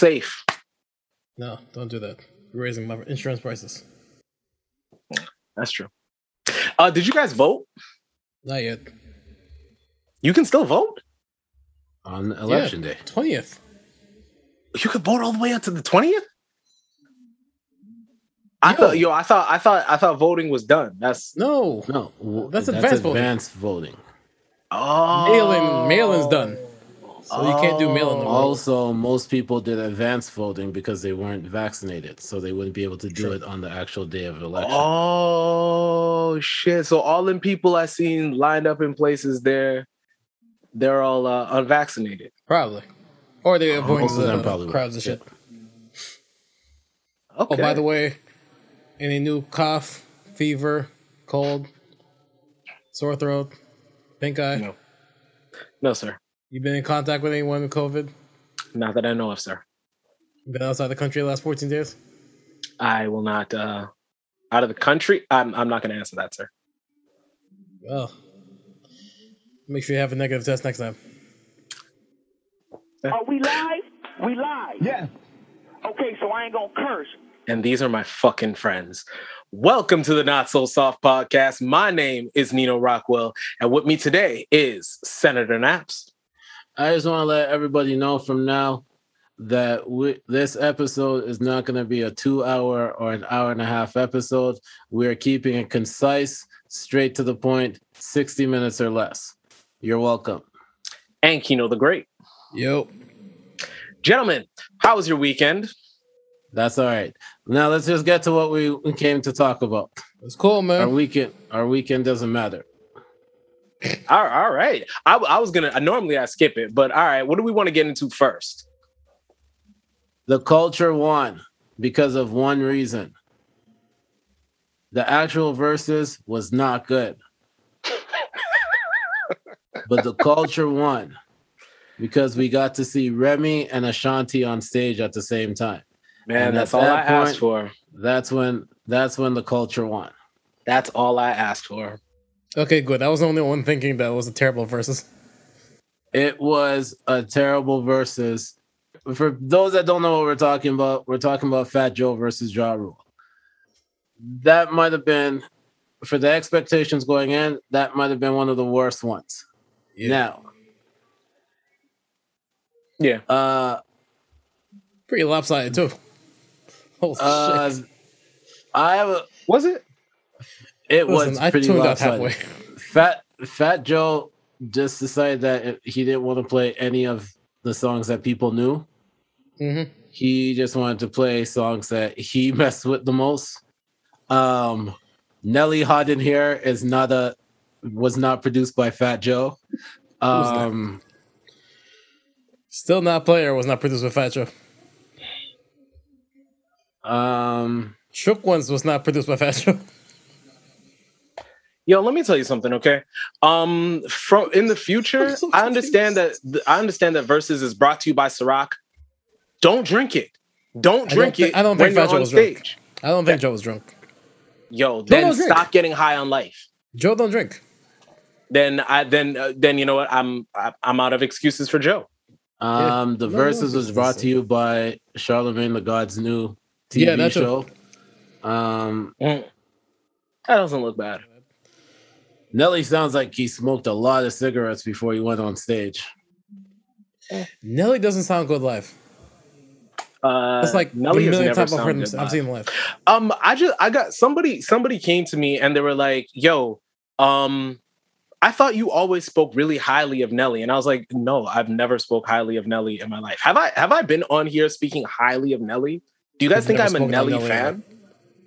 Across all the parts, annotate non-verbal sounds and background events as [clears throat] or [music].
safe. No, don't do that. You're raising my insurance prices. That's true. Uh, did you guys vote? Not yet. You can still vote. on election day. Twentieth. You could vote all the way up to the twentieth. I Yo. thought, yo, I thought, I thought, I thought voting was done. That's No. No, w- That's advanced voting. advanced voting. oh, Mail-in, mail-in's done. So you can't do mail-in. no more. Also, most people did advanced voting because they weren't vaccinated, so they wouldn't be able to do True. it on the actual day of election. Oh shit! So all them people I seen lined up in places there, they're all uh, unvaccinated. Probably. Or they avoid Most the probably crowds and shit. Okay. Oh, by the way, any new cough, fever, cold, sore throat, pink eye? No. no, sir. You been in contact with anyone with COVID? Not that I know of, sir. Been outside the country the last 14 days? I will not. uh Out of the country, I'm. I'm not going to answer that, sir. Well, make sure you have a negative test next time. Are we live? We live. Yeah. Okay, so I ain't gonna curse. and these are my fucking friends. Welcome to the Not So Soft podcast. My name is Neno Rockwell, and with me today is Senator Naps. I just want to let everybody know from now that we, this episode is not going to be a two hour or an hour and a half episode. We're keeping it concise, straight to the point, 60 minutes or less. You're welcome. and Kino the Great. Yo. Gentlemen, how was your weekend? That's all right. Now let's just get to what we came to talk about. It's cool, man. Our weekend, our weekend doesn't matter. All all right. I, I was gonna. Normally I skip it, but all right. What do we want to get into first? The culture won because of one reason. The actual verses was not good. but the culture won because we got to see Remy and Ashanti on stage at the same time. Man, And that's at all I that asked for. That's when that's when the culture won. That's all I asked for. Okay, good. I was the only one thinking that was a terrible versus. It was a terrible versus. For those that don't know what we're talking about, we're talking about Fat Joe versus Ja Rule. That might have been, for the expectations going in, that might have been one of the worst ones. Now, Yeah. uh, Pretty lopsided, too. [laughs] Oh, uh, shit. I have a, Was it? It Listen, was I pretty tuned out lopsided. halfway. Fat Fat Joe just decided that he didn't want to play any of the songs that people knew. hmm he just wanted to play songs that he [laughs] messed with the most. Um, Nelly Hot in Here is not a was not produced by Fat Joe. Um, Still not player was not produced with Fat Joe. um, Shook Ones was not produced by Fat Joe. [laughs] Yo, let me tell you something, okay? Um, from in the future, I'm [laughs] so I understand that I understand that verses is brought to you by Ciroc. Don't drink it. Don't I drink don't thi- it. I don't when think you're Joe on was drunk. I don't think Joe was drunk. Yo, then don't drink. stop getting high on life. Joe don't drink. Then I then uh, then you know what? I'm I- I'm out of excuses for Joe. um, the No, verses no, was brought to you by Charlamagne the God's new TV Yeah, that too. show. Um, Mm. That doesn't look bad. Nelly sounds like he smoked a lot of cigarettes before he went on stage. Nelly doesn't sound good live. Uh, That's like Nelly the has millionth never time I've heard him. sounded I've live. seen him live. Um, I just I got somebody somebody came to me and they were like, "Yo, um, I thought you always spoke really highly of Nelly," and I was like, "No, I've never spoke highly of Nelly in my life. Have I? Have I been on here speaking highly of Nelly? Do you guys You've think I'm a Nelly Nelly, fan?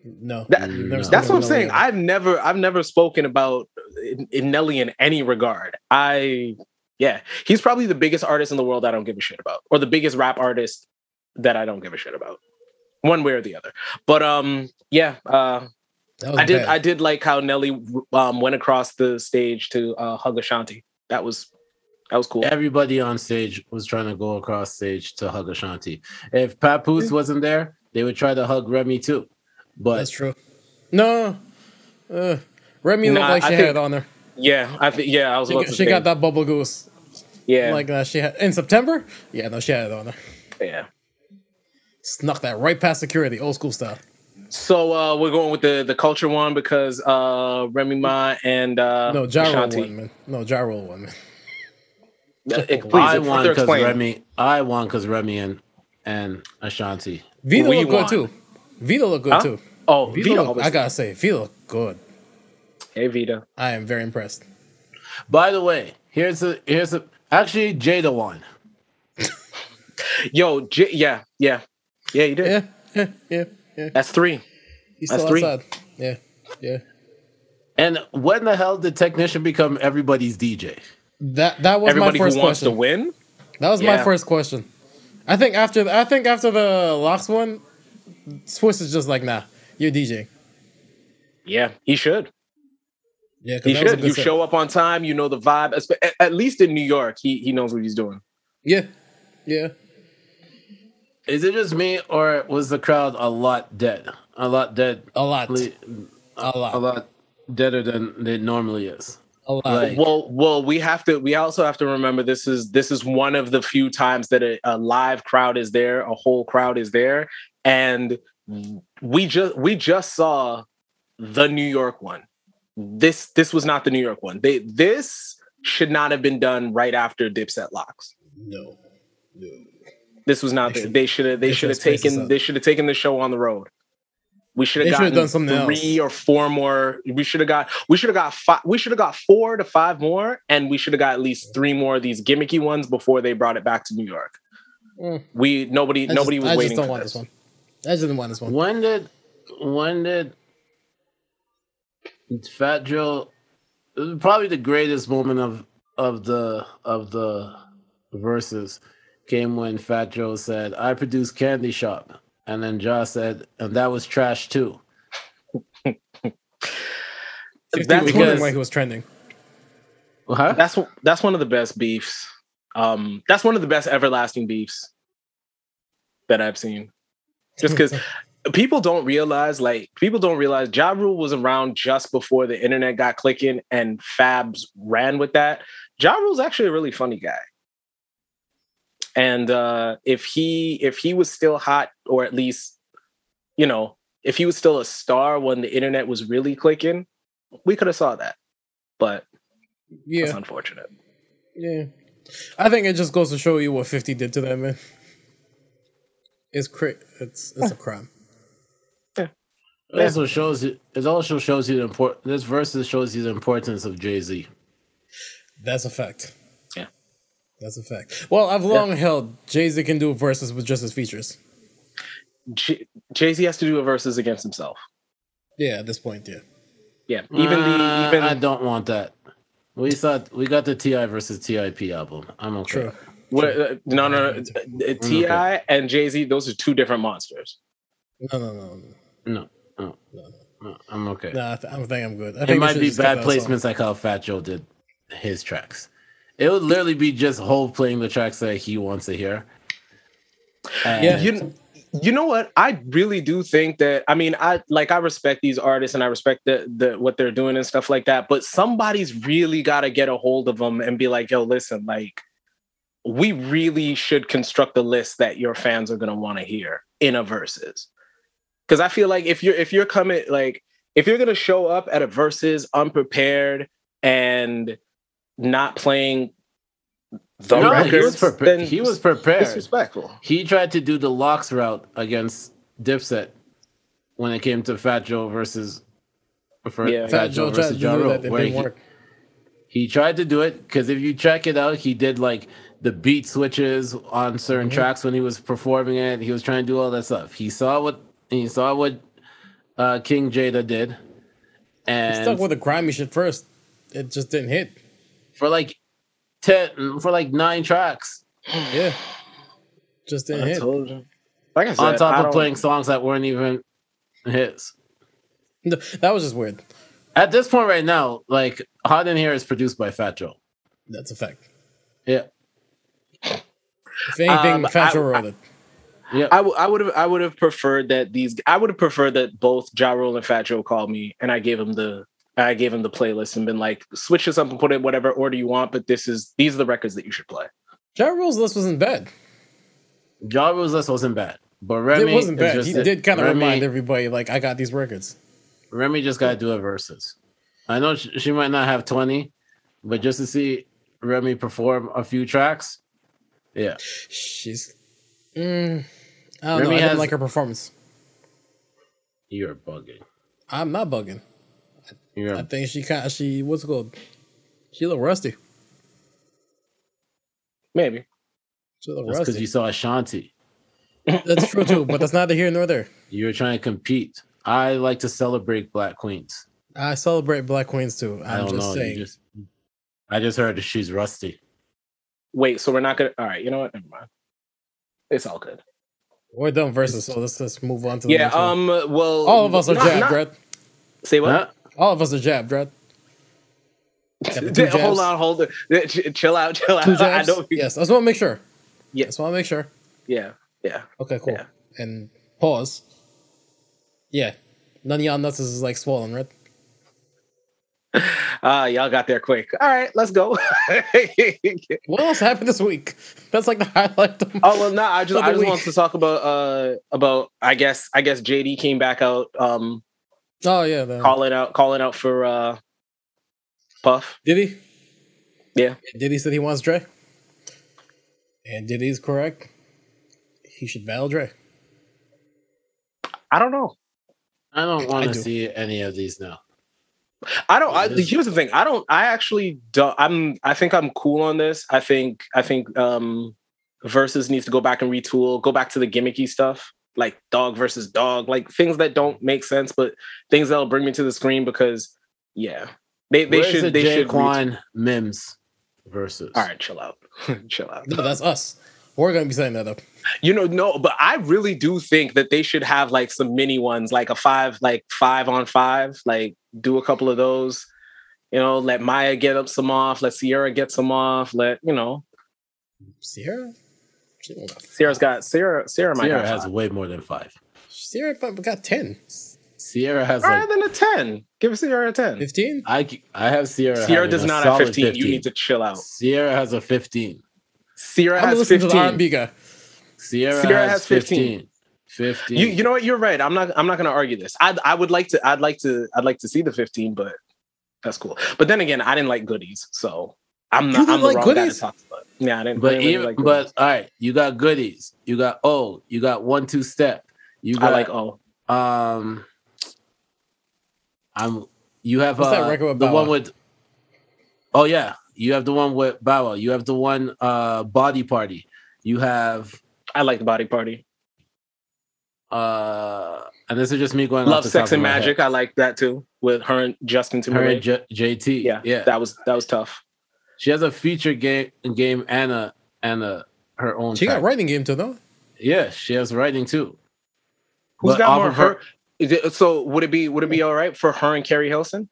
No, That- never That's spoken what I'm saying. Nelly. I've never I've never spoken about in, in Nelly in any regard. I yeah, he's probably the biggest artist in the world I don't give a shit about, or the biggest rap artist that I don't give a shit about, one way or the other. But um, yeah, uh, I did bad. I did like how Nelly um went across the stage to uh, hug Ashanti. That was that was cool. Everybody on stage was trying to go across stage to hug Ashanti. If Papoose wasn't there, they would try to hug Remy too. But That's true. No, uh, Remy looked Nah, like I she think- had it on there. Yeah, I think yeah, I was She, about got- to she say, got that bubble goose yeah, like uh, she had in September. Yeah, no, she had it on there. yeah. Snuck that right past security, old school style. So uh, we're going with the the culture one because uh, Remy Ma and uh, No, Ja Rule Ashanti. man. No, Ja Rule won, man. Uh, Please, I further won because explain. Remy. I won because Remy and and Ashanti. Vito We looked good too. Vito looked good Huh? too. Oh, Vito, Vito. looked- I gotta say, Vito looked good. Hey, Vito. I am very impressed. By the way, here's a here's a actually Jada won. [laughs] Yo, J- yeah, yeah, yeah. You did. Yeah, yeah, yeah, yeah. That's three. He's That's still three. outside. Yeah, yeah. And when the hell did Technician become everybody's DJ? That that was Everybody my who first wants question. to win. That was my first question. I think after I think after the LOX one, Swizz is just like, nah, you're DJing. Yeah, he should. Yeah, 'cause He that was a should. You set. show up on time. You know the vibe. At, at least in New York, he he knows what he's doing. Yeah, yeah. Is it just me or was the crowd a lot dead? A lot dead. A lot, A a lot, a lot deader than it normally is. a lot. Like- Well, well, we have to. We also have to remember this is this is one of the few times that a, a live crowd is there, a whole crowd is there, and we just we just saw the New York one. This this was not the New York one. They this should not have been done right after Dipset LOX. no, no. This was not. They should- They should have. They should have should have spaced this taken. They should have taken the show on the road. We should have gotten done something three else. or four more. We should have got. We should have got five. We should have got four to five more, and we should have got at least three more of these gimmicky ones before they brought it back to New York. Mm. We nobody I nobody just, was I waiting for this one. I just didn't want this one. When did when did Fat Joe probably the greatest moment of of the of the verses came when Fat Joe said, I produce Candy Shop. And then Josh said, and that was trash too. That's [laughs] That's because- why he was trending. Huh? That's that's one of the best beefs. Um, that's one of the best everlasting beefs that I've seen. Just because people don't realize, like people don't realize, Ja Rule was around just before the internet got clicking, and Fabs ran with that. Ja Rule's actually a really funny guy, and uh, if he if he was still hot, or at least you know, if he was still a star when the internet was really clicking, we could have saw that. But that's yeah, unfortunate. yeah. I think it just goes to show you what Fifty did to that man. It's cra- It's it's a crime. It also shows you it also shows you the import this verses shows you the importance of Jay-Z. That's a fact. Yeah. That's a fact. Well, I've long held Jay Z can do verses with just his features. Jay Z has to do a verses against himself. Yeah, at this point, yeah. Yeah, even the Uh, even I don't want that. We thought we got the T.I. versus T.I.P. album. I'm okay. True. What, uh, no no no uh, T.I. and Jay Z. Those are two different monsters. No, no, no, no. No, no, no, I'm okay. Nah, I, th- I don't think I'm good. I it think might be bad placements like how Fat Joe did his tracks. It would literally be just Hove playing the tracks that he wants to hear. And Yeah. You you know what? I really do think that. I mean, I like I respect these artists and I respect the the what they're doing and stuff like that. But somebody's really got to get a hold of them and be like, "Yo, listen, like." We really should construct a list that your fans are gonna want to hear in a verses. because I feel like if you're if you're coming like if you're gonna show up at a versus unprepared and not playing the No, records, he was prepared. then He was prepared. disrespectful. He tried to do the LOX route against Dipset when it came to Fat Joe versus for Yeah. Fat Joe tried to Ja Rule, where he- He tried to do it because if you check it out, he did like the beat switches on certain Mm-hmm. tracks when he was performing it. He was trying to do all that stuff. He saw what he saw what uh, King Jada did, He and stuck with the grimy shit first. It just didn't hit. for like ten, for like nine tracks, Yeah. Just didn't I hit. told you. Like I said, on top I of playing songs that weren't even his. That was just weird. At this point right now, like Hot in Here is produced by Fat Joe. That's a fact. Yeah, If anything, Um, Fat I- Joe wrote it. yeah. I w- I would have I would have preferred that these I would have preferred that both Ja Rule and Fat Joe called me and I gave him the I gave him the playlist and been like switch this up and put it whatever order you want, but this is these are the records that you should play. Ja Rule's list wasn't bad. Ja Rule's list wasn't bad. But Remy it wasn't bad. just He a- did kind of Remy- remind everybody, like, I got these records. Remy just gotta do a versus. I know she, she might not have twenty, but just to see Remy perform a few tracks, yeah. She's. Mm, I don't Remy know. I has- didn't like her performance. You're bugging. I'm not bugging. You're I think she kind of, she, what's it called? She little rusty. Maybe. She little that's because you saw Ashanti. That's true too, but that's neither here nor there. You were trying to compete. I like to celebrate black queens. I celebrate Black Queens too. I I'm don't just know. saying. Just I just heard that she's rusty. Wait, so we're not gonna all right, you know what? Never mind. It's all good. We're done versus, so let's let's move on to the Yeah, next one. um well All of us are not- jabbed, not- Brad. Say what? Huh? All of us are jabbed, Brad. Got the [laughs] two hold on, hold on. [laughs] Chill out, chill out. Two [laughs] I jabs. know Yes, I just want to make sure. Yeah. I just want to make sure. Yeah, yeah. Okay, cool. Yeah. And pause. Yeah, none of y'all nuts is like swollen, right? [laughs] Ah, y'all got there quick. All right, let's go. [laughs] What else happened this week? That's like the highlight. Of Oh well, no, I just I just wanted to talk about uh about I guess I guess JD came back out um oh yeah, the, calling out calling out for uh Puff. did he? Yeah. Diddy said he wants Dre, and Diddy's correct. He should battle Dre. I don't know. I don't want to do. see any of these now. I don't. I, here's the thing. I don't. I actually don't. I'm. I think I'm cool on this. I think. I think. Um, versus needs to go back and retool. Go back to the gimmicky stuff, like dog versus dog, like things that don't make sense, but things that'll bring me to the screen because, yeah, they they Where's should the they should. retool. Jaquan Mims versus. All right, chill out, [laughs] chill out. No, that's us. We're gonna be setting that up. You know, no, but I really do think that they should have like some mini ones, like a five, like five on five, like do a couple of those. You know, let Mya get up some off, let Ciara get some off, let you know. Ciara. She don't got Ciara's got Ciara. Ciara might Ciara have has five. way more than five. Ciara but got 10. Ciara has All like right, then a ten. Give Ciara a ten. 15? I I have Ciara. Ciara does a not have solid 15. You need to chill out. Ciara has a 15. Ciara I'm has listening to the 15. R&B. Ciara, Ciara has has 15. 15. 15. You you know what? You're right. I'm not I'm not going to argue this. I I would like to I'd like to I'd like to see the 15, but that's cool. But then again, I didn't like goodies, so I'm not I'm the like wrong guy goodies? to talk about. Yeah, I didn't. I but didn't really even like but all right, you got goodies. You got oh, you got one two step. You I got like oh um I'm you have What's that uh, record with the Bow one with Oh yeah, you have the one with Bow Wow. You have the one uh body party. You have I like the body party. uh and this is just me going off Love, the sex, top and my magic. head. I like that too with her and Justin Her and J- JT. yeah, yeah. that was that was tough. She has a feature game game and a and a her own. She got writing game too, though. Yeah, she has writing too. Who's But got more? of Her. Is it, so would it be would it be all right for her and Keri Hilson?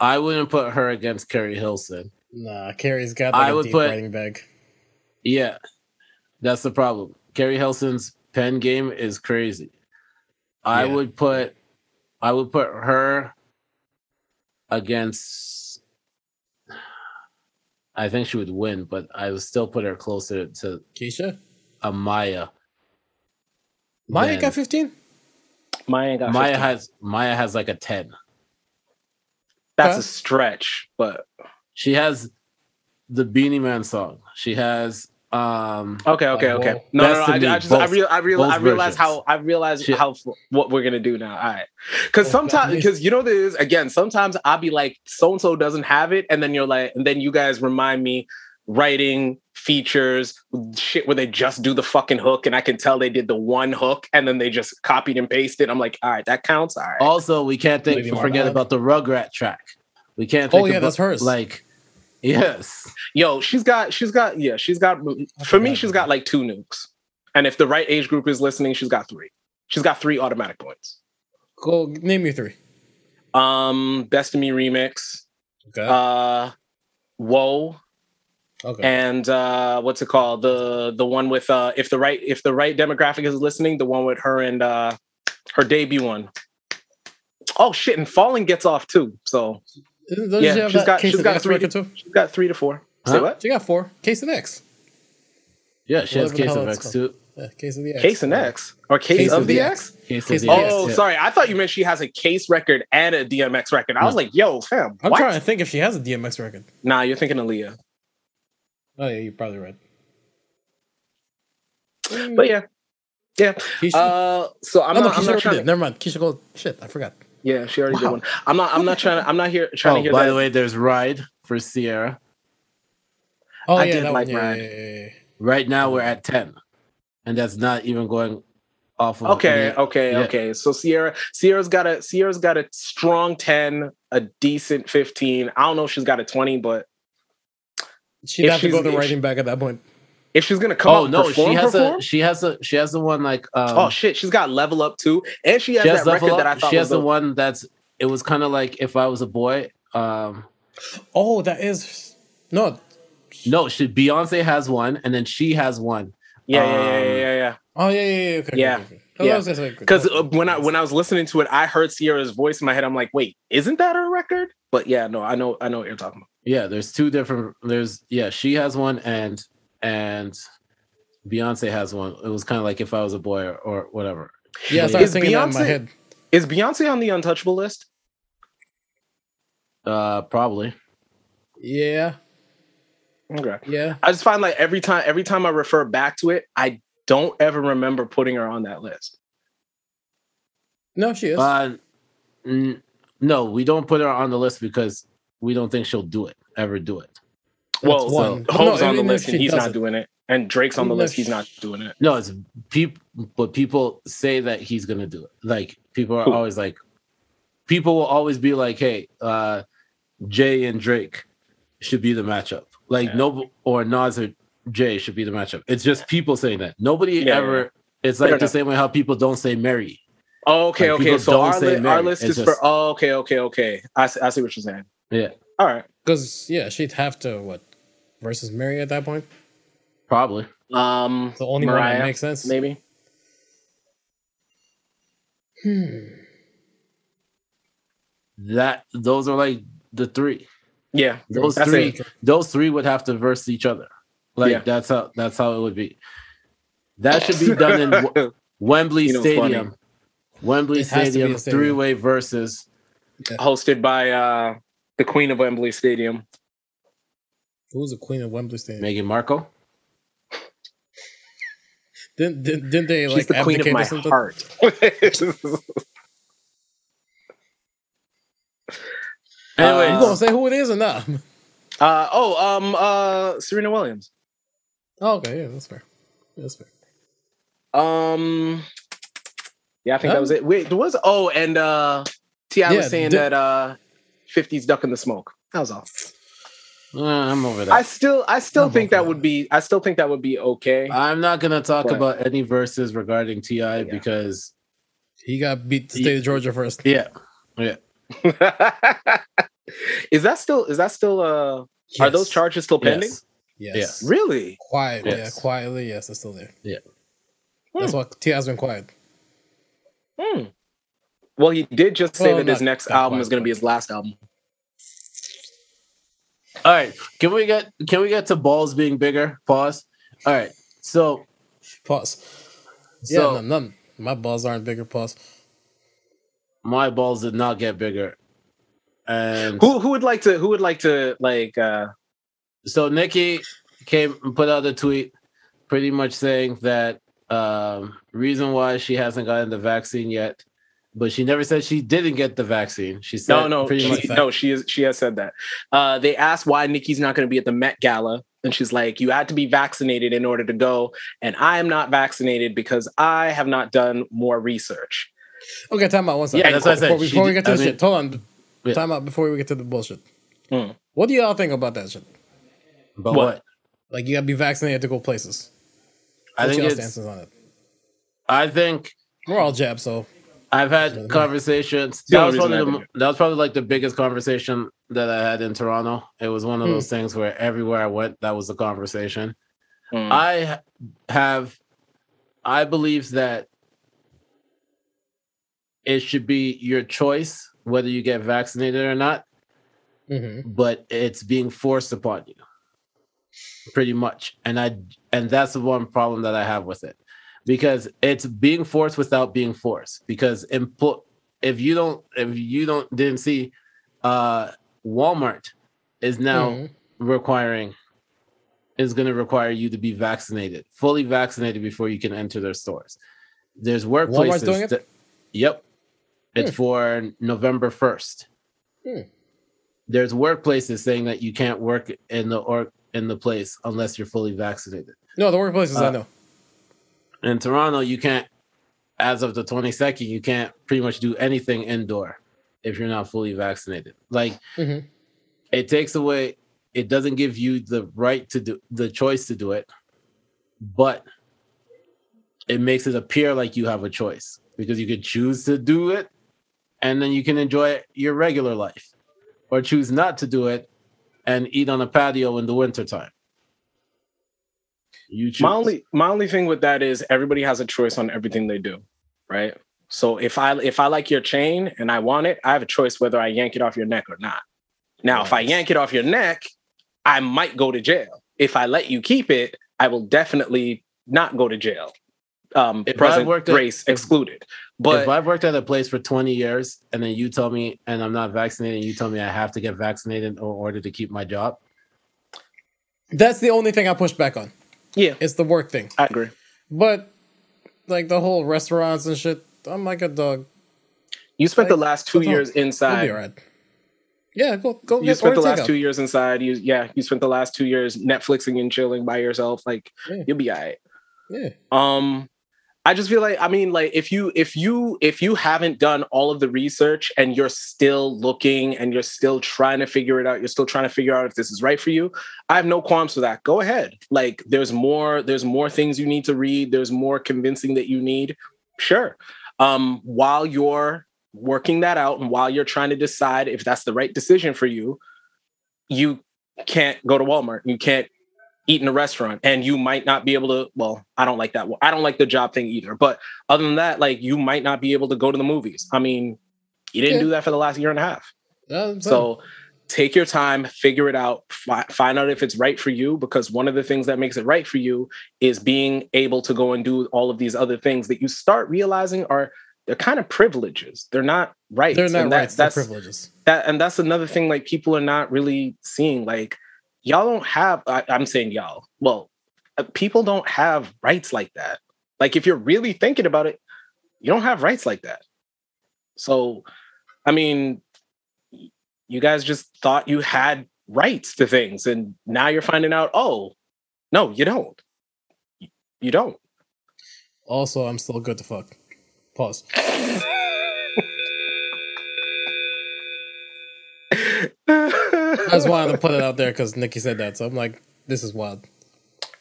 I wouldn't put her against Keri Hilson. Nah, Keri's got I like a would deep put- writing bag. Yeah, that's the problem. Keri Hilson's pen game is crazy. I Yeah. would put, I would put her against. I think she would win, but I would still put her closer to Keyshia? a Mya. Mya than- got 15? Mya got Mya 15. has Mya has like a ten. That's Okay. a stretch, but She has the Beenie Man song. She has um okay, okay, Like, okay. whoa. No, no, no. I, me, I just, I real, I real, I realize how. I realize Shit. how what we're gonna do now. All right, because Oh, sometimes, because you know, there is again. Sometimes I'll be like, so and so doesn't have it, and then you're like, and then you guys remind me writing features shit where they just do the fucking hook, and I can tell they did the one hook, and then they just copied and pasted. I'm like, all right, that counts. All right. also we can't think Lady forget Marmalade. about the Rugrat track. We can't Oh, yeah, about- that's hers. Like yes. Yo, she's got, she's got, yeah, she's got. For me, she's got like two nukes, and if the right age group is listening, she's got three. She's got three automatic points. Go name me three. Um, Best of Me remix, Okay. uh, Whoa, okay. and uh, what's it called? The the one with uh, if the right if the right demographic is listening, the one with her and uh, her debut one. Oh shit! And Falling gets off too. So Doesn't yeah, she have she's got- Case she's of got X three to, too? she's got three to four. Say what? She got four. Case of X. Yeah, she has Whatever the case of X called. too. Yeah, case of the X. Case and X or case, Case of, of the the X. Case Case of of the the X. Oh, yeah. sorry. I thought you meant she has a case record and a DMX record. I was No. like, yo, fam. I'm what? trying to think if she has a DMX record. Nah, you're thinking Aaliyah. Oh yeah, you're probably right. But yeah, yeah. Keyshia, Uh, so I'm oh, no, not. I'm not already trying. did. To, Never mind. Keyshia Cole. Shit, I forgot. yeah, she already did one. I'm not. I'm not trying. to I'm not here trying to Oh, hear by that. the way, there's Ride for Ciara. Oh I yeah, did that like one. Yeah, Ride. yeah, yeah, yeah. Right now we're at ten, and that's not even going off of. Okay, any- okay, yeah. okay. So Ciara, Ciara's got a Ciara's got a strong ten, a decent fifteen. I don't know if she's got a twenty, but She'd If have to go she's- the if writing back at that point. if she's gonna come Oh out no, perform, she has perform, a she has a she has the one like um, oh shit, she's got level up too, and she has she has that Level record that I thought she was has the the, one that's it was kind of like if I was a boy. Um, Oh, that is no. no, she Beyonce has one, and then she has one. yeah, yeah, yeah, um, yeah, yeah, yeah. Oh yeah, yeah, yeah. Okay, Yeah, okay, okay. Oh, yeah. that was just like- Because uh, when I when I was listening to it, I heard Ciara's voice in my head. I'm like, wait, isn't that her record? But yeah, no, I know, I know what you're talking about. Yeah, there's two different. There's yeah, she has one, and and Beyonce has one. It was kind of like if I was a boy or, or whatever. yeah, I Is started thinking that in my Beyonce- head. Is Beyonce on the untouchable list? Uh, probably. Yeah, Okay. yeah. I just find like every time every time I refer back to it, I don't ever remember putting her on that list. No, she is. Uh, n- no, we don't put her on the list because we don't think she'll do it. Ever do it? well, one. so But no, Hov's on the list and he's not doesn't- doing it, and Drake's on the list, if he's not doing it. No, it's people, but people say that he's gonna do it. Like people are Who? always like, people will always be like, "Hey, uh, Jay and Drake should be the matchup." Like Yeah. no, or Nas or Jay should be the matchup. It's just people saying that. Nobody Yeah, ever. yeah. It's Fair like the enough. same way how people don't say Mary. Oh, okay, Like, okay. So our, li- our list It's is just- for. Oh, okay, okay, okay. I, see- I see what you're saying. Yeah, All right. Because yeah, she'd have to what versus Mary at that point. probably. Um, The only one that makes sense. maybe. Hmm. That those are like the three. Yeah, Those three. it. Those three would have to verse each other. Like Yeah. that's how that's how it would be. That should be [laughs] done in W- Wembley You know, Stadium. funny. Wembley It has to be Stadium, stadium. three way versus. hosted by uh the Queen of Wembley Stadium. Who's the queen of Wembley Stadium? Meghan Markle. [laughs] Didn't, didn't, didn't they She's like the queen of abdicate my something? heart. [laughs] Anyway, You gonna say who it is or not? uh, oh, um, uh, Serena Williams. Oh, okay, yeah, that's fair. That's fair. Um, yeah, I think Huh? that was it. Wait, there was oh, and uh, T.I. Yeah, was saying di- that uh, 50's ducking the smoke. That was all. uh, I'm over that. I still, I still I'm think that that. would be, I still think that would be okay. I'm not gonna talk But- about any verses regarding T.I. because He got beat to state of Georgia first. yeah, yeah. [laughs] is that still, is that still, uh, are those charges still pending? Yes. Yes. Really? Quietly, Yes. yeah, quietly, yes, it's still there. Yeah. That's why T.I.'s been quiet. Hmm. Well, he did just say Well, that his next that album quiet, is going to be his last album. All right, can we get can we get to balls being bigger? Pause. All right, so Pause. so yeah, no, none. My balls aren't bigger. Pause. my balls did not get bigger, and Who who would like to who would like to like uh so Nicki came and put out a tweet pretty much saying that um reason why she hasn't gotten the vaccine yet but she never said she didn't get the vaccine she said no no pretty she, much much- no she is she has said that. Uh they asked why Nicki's not going to be at the Met Gala and she's like you had to be vaccinated in order to go and I am not vaccinated because I have not done more research. Okay, time out one second. Yeah, that's what I said. Before, She before we get to I the mean- shit, hold on. Yeah. Time out before we get to the bullshit. Hmm. What do y'all think about that shit? But What? what, Like you gotta be vaccinated to go places. i What's think y'all stances on it? i think We're all jab, so i've had conversations that was probably the, that was probably like the biggest conversation that i had in toronto it was one of Hmm. those things where everywhere i went that was the conversation Hmm. I have, I believe that it should be your choice whether you get vaccinated or not, mhm. but it's being forced upon you, pretty much. And I, and that's the one problem that I have with it because it's being forced without being forced. Because impl- if you don't, if you don't didn't see, uh, Walmart is now Mhm. requiring is going to require you to be vaccinated, fully vaccinated before you can enter their stores. There's workplaces that, yep, it's Hmm. for November first. Hmm. There's workplaces saying that you can't work in the or in the place unless you're fully vaccinated. No, the workplaces I Uh, know. In Toronto, you can't, as of the 22nd, you can't pretty much do anything indoor if you're not fully vaccinated. Like Mhm. it takes away, it doesn't give you the right to do the choice to do it, but it makes it appear like you have a choice because you could choose to do it and then you can enjoy your regular life or choose not to do it and eat on a patio in the wintertime. You choose. My only my only thing with that is everybody has a choice on everything they do, right? So if I if I like your chain and I want it, I have a choice whether I yank it off your neck or not. Now, if I yank it off your neck, I might go to jail. If I let you keep it, I will definitely not go to jail. Um, If I present worked at- race if- excluded. But if I've worked at a place for 20 years and then you tell me and I'm not vaccinated and you tell me I have to get vaccinated in order to keep my job, That's the only thing I push back on. yeah, It's the work thing. I agree. But like the whole restaurants and shit, I'm like a dog. You spent the last two that's all- years I'll be inside. alright. Yeah, go go. you get spent the last takeout. two years inside. You yeah, you spent the last two years Netflixing and chilling by yourself. Like Yeah. you'll be all right. Yeah. Um, I just feel like I mean, like if you if you if you haven't done all of the research and you're still looking and you're still trying to figure it out, you're still trying to figure out if this is right for you. I have no qualms for that. Go ahead. Like there's more there's more things you need to read. There's more convincing that you need. Sure. Um, while you're working that out and while you're trying to decide if that's the right decision for you, you can't go to Walmart. You can't eat in a restaurant and you might not be able to well i don't like that Well, i don't like the job thing either but other than that like you might not be able to go to the movies i mean you didn't Yeah. do that for the last year and a half That's what I'm saying. so take your time figure it out fi- find out if it's right for you because one of the things that makes it right for you is being able to go and do all of these other things that you start realizing are they're kind of privileges they're not right they're not and that- rights, they're that's privileges. that and that's another thing like people are not really seeing like y'all don't have I, i'm saying y'all well uh, people don't have rights like that like if you're really thinking about it you don't have rights like that so i mean you guys just thought you had rights to things and now you're finding out oh no you don't you don't Also, I'm still good to fuck. Pause. [laughs] I just wanted to put it out there because Nicki said that, so I'm like, this is wild.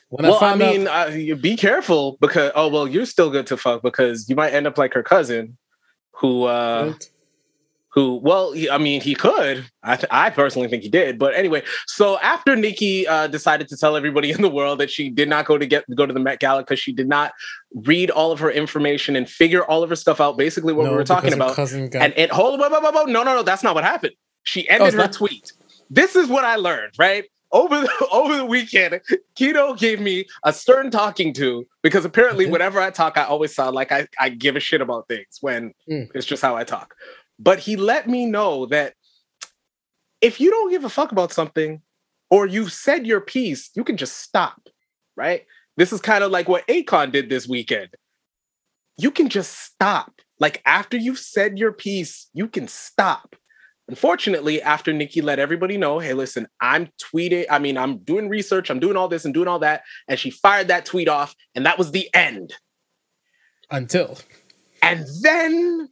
When well, I I, mean, out, you be careful because oh well, you're still good to fuck because you might end up like her cousin, who uh who well, he, I mean, he could. I th- I personally think he did, but anyway. So after Nicki uh, decided to tell everybody [laughs] in the world that she did not go to get go to the Met Gala because she did not read all of her information and figure all of her stuff out, basically what no, we were talking about, got, and it hold whoa, whoa, whoa, no no no that's not what happened she ended it's her not? tweet this is what i learned right over the [laughs] over the weekend keto gave me a stern talking to because apparently Okay. whenever i talk i always sound like i, I give a shit about things when Mm. it's just how i talk but he let me know that if you don't give a fuck about something or you've said your piece you can just stop right this is kind of like what akon did this weekend you can just stop. Like after you've said your piece, you can stop. Unfortunately, after Nicki let everybody know, hey, listen, I'm tweeting, I mean, I'm doing research, I'm doing all this and doing all that. And she fired that tweet off, and that was the end. until And then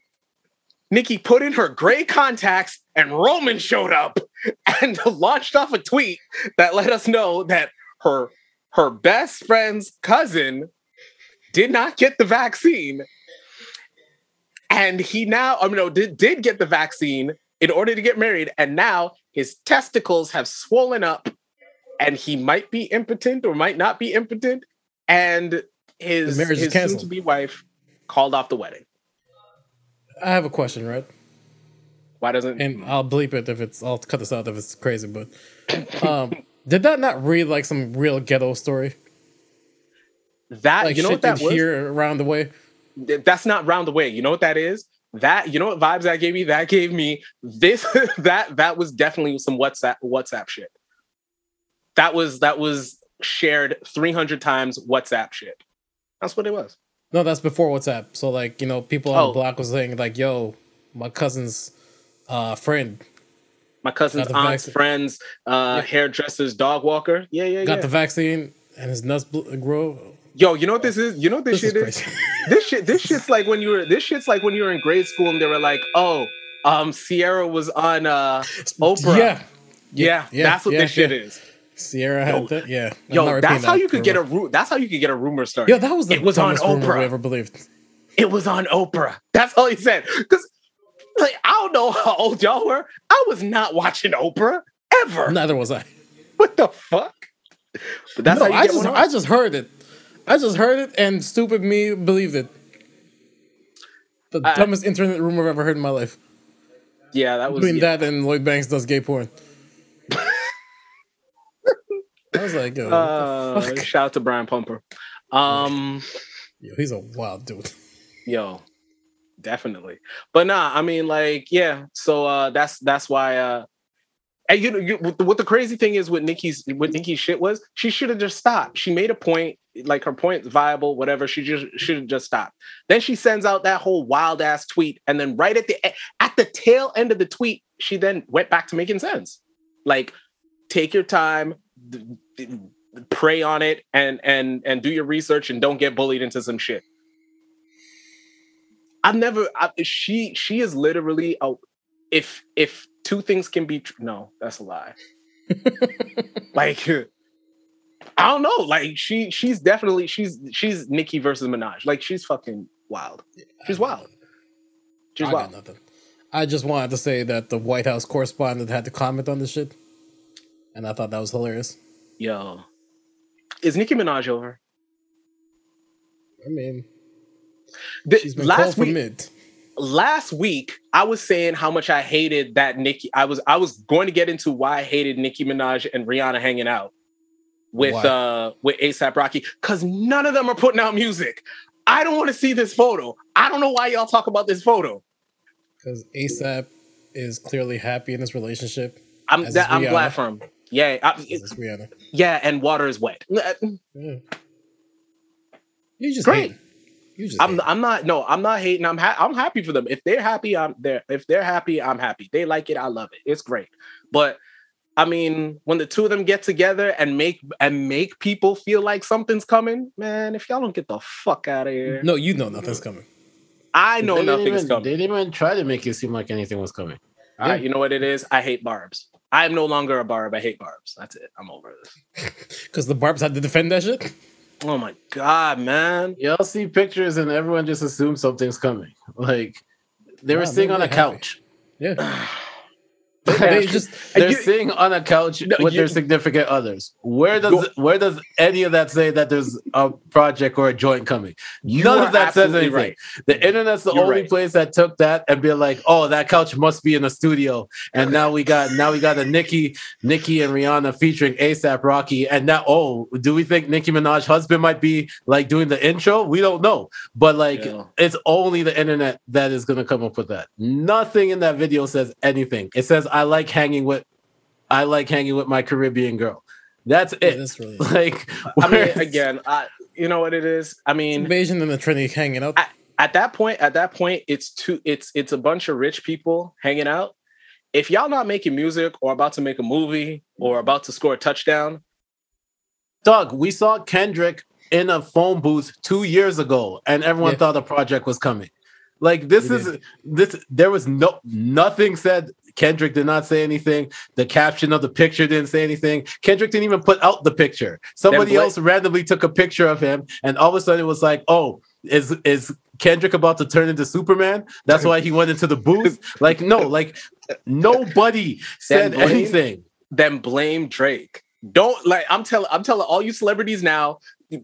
Nicki put in her gray contacts, and Roman showed up [laughs] and launched off a tweet that let us know that her her best friend's cousin did not get the vaccine. And he now, I mean, no, did, did get the vaccine in order to get married. And now his testicles have swollen up and he might be impotent or might not be impotent. And his, The marriage is his soon to be wife called off the wedding. I have a question, right? Why doesn't And I'll bleep it if it's. I'll cut this out if it's crazy. But um, [coughs] did that not read like some real ghetto story? That Like you know what that was? hear around the way. That's not round the way. You know what that is? That you know what vibes that gave me? That gave me this. [laughs] that that was definitely some WhatsApp WhatsApp shit. That was that was shared three hundred times WhatsApp shit. That's what it was. No, that's before WhatsApp. So like you know, people on Oh. the block was saying like, "Yo, my cousin's uh friend My cousin's aunt's vaccine. friends, uh, hairdresser's dog walker. Yeah, yeah, yeah. got yeah. the vaccine and his nuts grow." Yo, you know what this is? You know what this, This shit is? crazy. [laughs] this shit this shit's like when you were this shit's like when you were in grade school and they were like oh um ciara was on uh oprah Yeah, yeah, yeah, that's what yeah, this shit yeah. is Ciara Yo, had that. Yeah, I'm yo that's how that you could get a rumor. ru- that's how you could get a rumor started Yeah, that was the it was on Oprah. we ever believed. it was on oprah that's all he said because like i don't know how old y'all were i was not watching oprah ever Neither was I. what the fuck but that's no, how you I just. I just heard it. I just heard it, and stupid me believed it. The I- dumbest internet rumor I've ever heard in my life. yeah that was Between yeah. that and Lloyd Banks does gay porn. I was like, yo, uh, fuck? shout out to brian pumper um Yo, he's a wild dude. Yo, definitely. But nah, I mean, like, yeah. So uh that's that's why uh and you know you, what the- what the crazy thing is with Nicki's with Nicki's shit was she should have just stopped. She made a point, like her point's viable, whatever. She just should have just stopped. Then she sends out that whole wild ass tweet, and then right at the at the tail end of the tweet, she then went back to making sense. Like, take your time, d- d- pray on it, and and and do your research, and don't get bullied into some shit. I've never. I, she she is literally a. If if two things can be true, no, that's a lie. [laughs] like I don't know. Like she she's definitely she's she's Nicki versus Minaj. Like she's fucking wild. She's wild. She's I got wild. nothing. I just wanted to say that the White House correspondent had to comment on this shit, and I thought that was hilarious. Yo, is Nicki Minaj over? I mean, The- she's been called last week, mid. last week I was saying how much I hated that Nicki. I was I was going to get into why I hated Nicki Minaj and Rihanna hanging out with Why? uh with ASAP Rocky because none of them are putting out music. I don't want to see this photo. I don't know why y'all talk about this photo. Because ASAP is clearly happy in his relationship. I'm that, I'm glad for him. Yeah, I- This Rihanna. yeah, and water is wet. Yeah. You just Great. hate. You just I'm hate. I'm not no, I'm not hating. I'm ha- I'm happy for them. If they're happy, I'm there. If they're happy, I'm happy. They like it, I love it. It's great. But I mean, when the two of them get together and make and make people feel like something's coming, man, if y'all don't get the fuck out of here. No, you know nothing's coming. I know They didn't nothing's even, coming. They didn't even try to make it seem like anything was coming. All right, you know what it is? I hate barbs. I am no longer a barb. I hate barbs. That's it. I'm over this. [laughs] Because the Barbs had to defend that shit. Oh my god, man. Y'all see pictures and everyone just assumes something's coming. Like they were Nah, sitting on a happy. couch. Yeah. [sighs] [clears throat] [laughs] they just They're You- sitting on a couch No, with you- their significant others. Where does where does any of that say that there's a project or a joint coming? None of that says anything. right. The internet's the You're only right. place that took that and be like, oh, that couch must be in a studio. And now we got now we got a Nicki, Nicki and Rihanna featuring ASAP Rocky. And now, oh, do we think Nicki Minaj husband might be like doing the intro? We don't know. But like Yeah. it's only the internet that is gonna come up with that. Nothing in that video says anything. It says I like hanging with I like hanging with my Caribbean girl. That's Yeah, it. that's really [laughs] Like I mean, again, I you know what it is? I mean, invasion and the Trinity hanging out. I- at that point, at that point, it's two it's it's a bunch of rich people hanging out. If y'all not making music or about to make a movie or about to score a touchdown, Doug, we saw Kendrick in a phone booth two years ago, and everyone Yeah. thought a project was coming. Like this We is this. There was no nothing said. Kendrick did not say anything. The caption of the picture didn't say anything. Kendrick didn't even put out the picture. Somebody else randomly took a picture of him, and all of a sudden it was like, "Oh, is is Kendrick about to turn into Superman?" That's why he went into the booth. [laughs] Like no, like nobody said Then blame- anything. then blame Drake. Don't like I'm telling I'm telling all you celebrities now,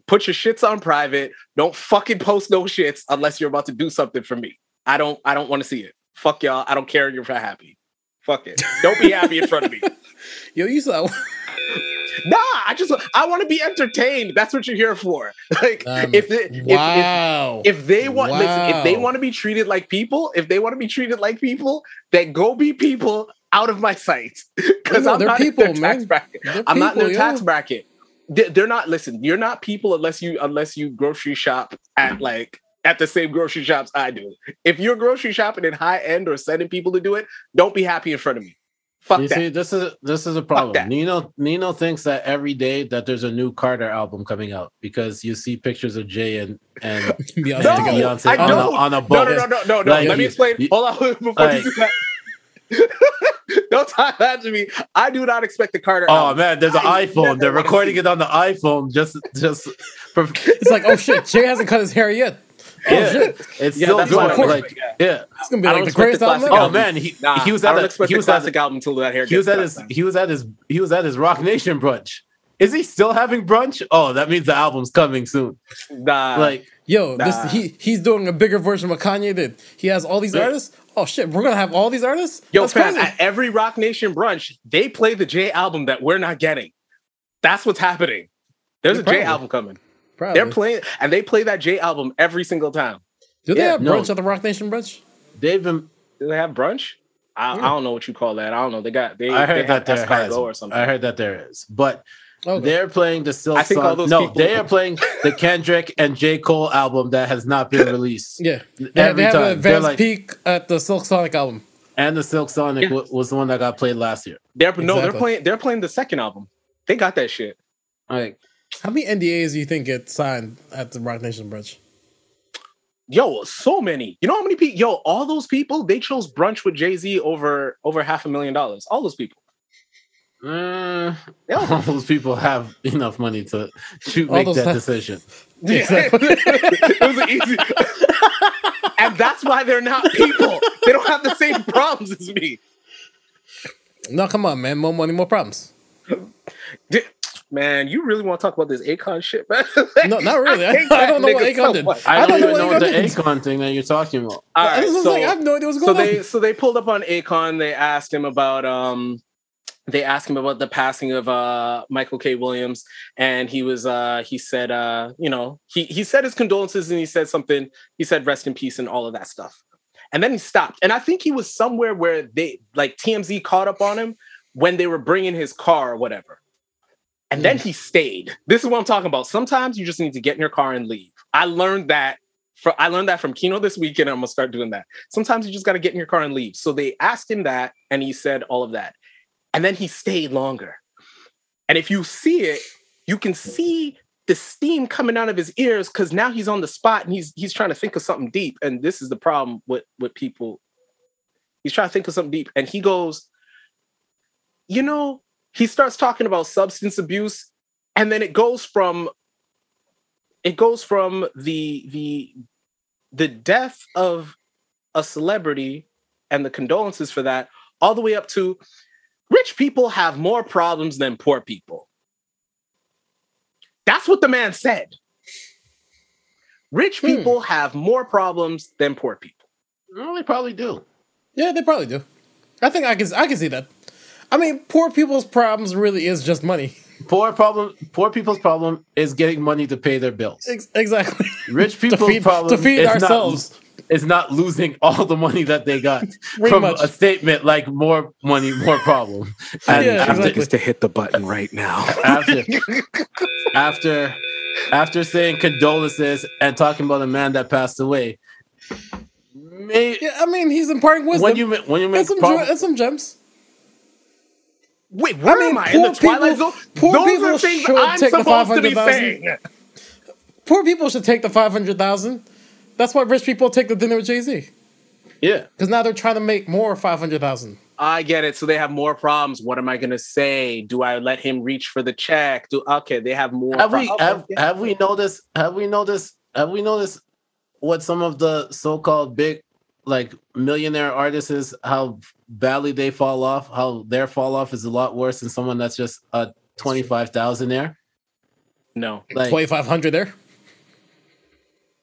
put your shits on private. Don't fucking post no shits unless you're about to do something for me. I don't I don't want to see it. Fuck y'all. I don't care if you're happy. Fuck it. Don't be happy in front of me. [laughs] Yo, you saw [laughs] Nah, I just I want to be entertained. That's what you're here for. [laughs] Like Um, if, if, wow. if if they want listen, if they want to be treated like people, if they want to be treated like people, then go be people out of my sight. Because No, I'm not people, in their tax bracket. They're I'm not in their tax bracket. They- They're not. Listen, you're not people unless you unless you grocery shop at like at the same grocery shops I do. If you're grocery shopping in high end or sending people to do it, don't be happy in front of me. Fuck You that. see, this is this is a problem. Neno Neno thinks that every day that there's a new Carter album coming out because you see pictures of Jay and and [laughs] Beyonce No, and. Beyonce I on a, don't. on a boat. no, no, no, no, no. Like, Let me explain. you- Hold on before like- you do that. [laughs] don't talk that to me. I do not expect the Carter. Oh album. man, there's an I iPhone. They're recording it on the iPhone. Just just [laughs] for, It's like, oh shit, Jay hasn't cut his hair yet. Oh yeah, shit. it's Yeah, still that's going. what Like yeah. It's gonna be like the greatest the album classic ever. Oh man, he, Nah, he was at a, he the was at classic album until that hair he was at his man. he was at his he was at his Roc Nation brunch. Is he still having brunch? Oh, that means the album's coming soon. Nah, Like Yo, Nah. this he he's doing a bigger version of what Kanye did. He has all these Yeah. artists. Oh shit, we're gonna have all these artists. yo, That's fam, crazy. at every Roc Nation brunch, they play the Jay album that we're not getting. That's what's happening. There's Yeah, a Jay probably. album coming. Probably. They're playing, and they play that Jay album every single time. Do they Yeah, have no. brunch at the Roc Nation brunch? they've been Do they have brunch? I, Yeah. I don't know what you call that. I don't know. They got they. I they heard have that there has. or something. I heard that there is, but Okay. they're playing the Silk I think all Sonic- those No, people- they are playing the [laughs] Kendrick and J Cole album that has not been released. yeah, they, have- Every they have an time they're advanced like, peak at the Silk Sonic album. and the Silk Sonic Yeah. wa- was the one that got played last year. They're no, they're playing. They're playing the second album. They got that shit. Like How many NDAs do you think get signed at the Roc Nation brunch? Yo, so many. You know how many people? Yo, all those people. They chose brunch with Jay Z over over half a million dollars. All those people. uh, Yeah. [laughs] all those people have enough money to to All make those- that decision. [laughs] Exactly. it was easy. [laughs] and that's why they're not people. They don't have the same problems as me. no, come on, man. More money, more problems. Di- Man, you really want to talk about this Akon shit, man? [laughs] No, not really. I, hate [laughs] I don't know what nigga Akon did. I, I don't, don't know even know what the Akon thing that you're talking about. All I, right, was so, like, I have no idea what's so going they on. so they pulled up on Akon. They asked him about um, they asked him about the passing of uh Michael K. Williams, and he was uh he said uh you know he he said his condolences and he said something. He said rest in peace and all of that stuff, and then he stopped. And I think he was somewhere where they like TMZ caught up on him when they were bringing his car or whatever. And then he stayed. This is what I'm talking about. Sometimes you just need to get in your car and leave. I learned that from I learned that from Kino this weekend. I'm gonna start doing that. Sometimes you just gotta get in your car and leave. So they asked him that, and he said all of that. And then he stayed longer. And if you see it, you can see the steam coming out of his ears because now he's on the spot and he's he's trying to think of something deep. And this is the problem with with people. He's trying to think of something deep, and he goes, you know, he starts talking about substance abuse, and then it goes from it goes from the the the death of a celebrity and the condolences for that all the way up to rich people have more problems than poor people. That's what the man said. Rich Hmm. people have more problems than poor people. Well, they probably do. Yeah, they probably do. I think I can I can see that. I mean, poor people's problems really is just money. [laughs] Poor problem. Poor people's problem is getting money to pay their bills. Ex- exactly. Rich [laughs] to people's feed, problem to feed is ourselves. Not, is not losing [laughs] all the money that they got from much. a statement like "more money, more problem." And Yeah, after, exactly. to hit the button right now. after after after saying condolences and talking about a man that passed away, may, yeah, I mean, he's imparting wisdom. when you when you and make some, prob- ge- and some gems. Wait, where I mean, am I? In the poor Twilight people- Zone? poor Those people are things should I'm take the supposed to be 500,000. saying. Poor people should take the five hundred thousand. That's why rich people take the dinner with Jay Z. yeah, Because now they're trying to make more five hundred thousand. I get it. So they have more problems. What am I gonna say? Do I let him reach for the check? Do okay? They have more. have we have, have we noticed have we noticed have we noticed what some of the so-called big like millionaire artists is how badly they fall off how their fall off is a lot worse than someone that's just a 25,000 there no. like Twenty five hundred there.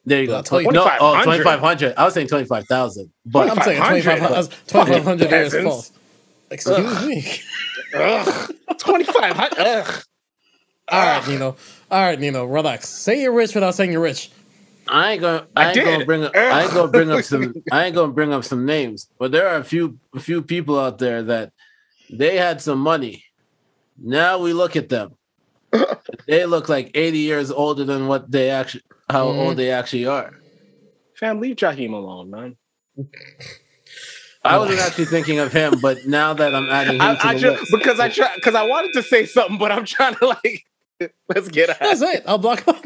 there you go I'll tell you- no oh 2500. 2500 I was saying 25,000 but I'm saying twenty 2500. five twenty five hundred there is false. Excuse me. Ugh. Twenty five hundred. Ugh. [laughs] All right, Neno. All right, Neno. Relax. Say you're rich without saying you're rich. I ain't gonna. I I, ain't did. gonna bring up. I ain't gonna bring up some. [laughs] I ain't gonna bring up some names. But there are a few, a few people out there that they had some money. Now we look at them. [laughs] they look like eighty years older than what they actually, how Mhm. old they actually are. Fam, leave Jaheim alone, man. I wasn't actually thinking of him, but now that I'm adding him I, to I the just list, because I try because I wanted to say something, but I'm trying to like [laughs] let's get out. That's it. I'll block him.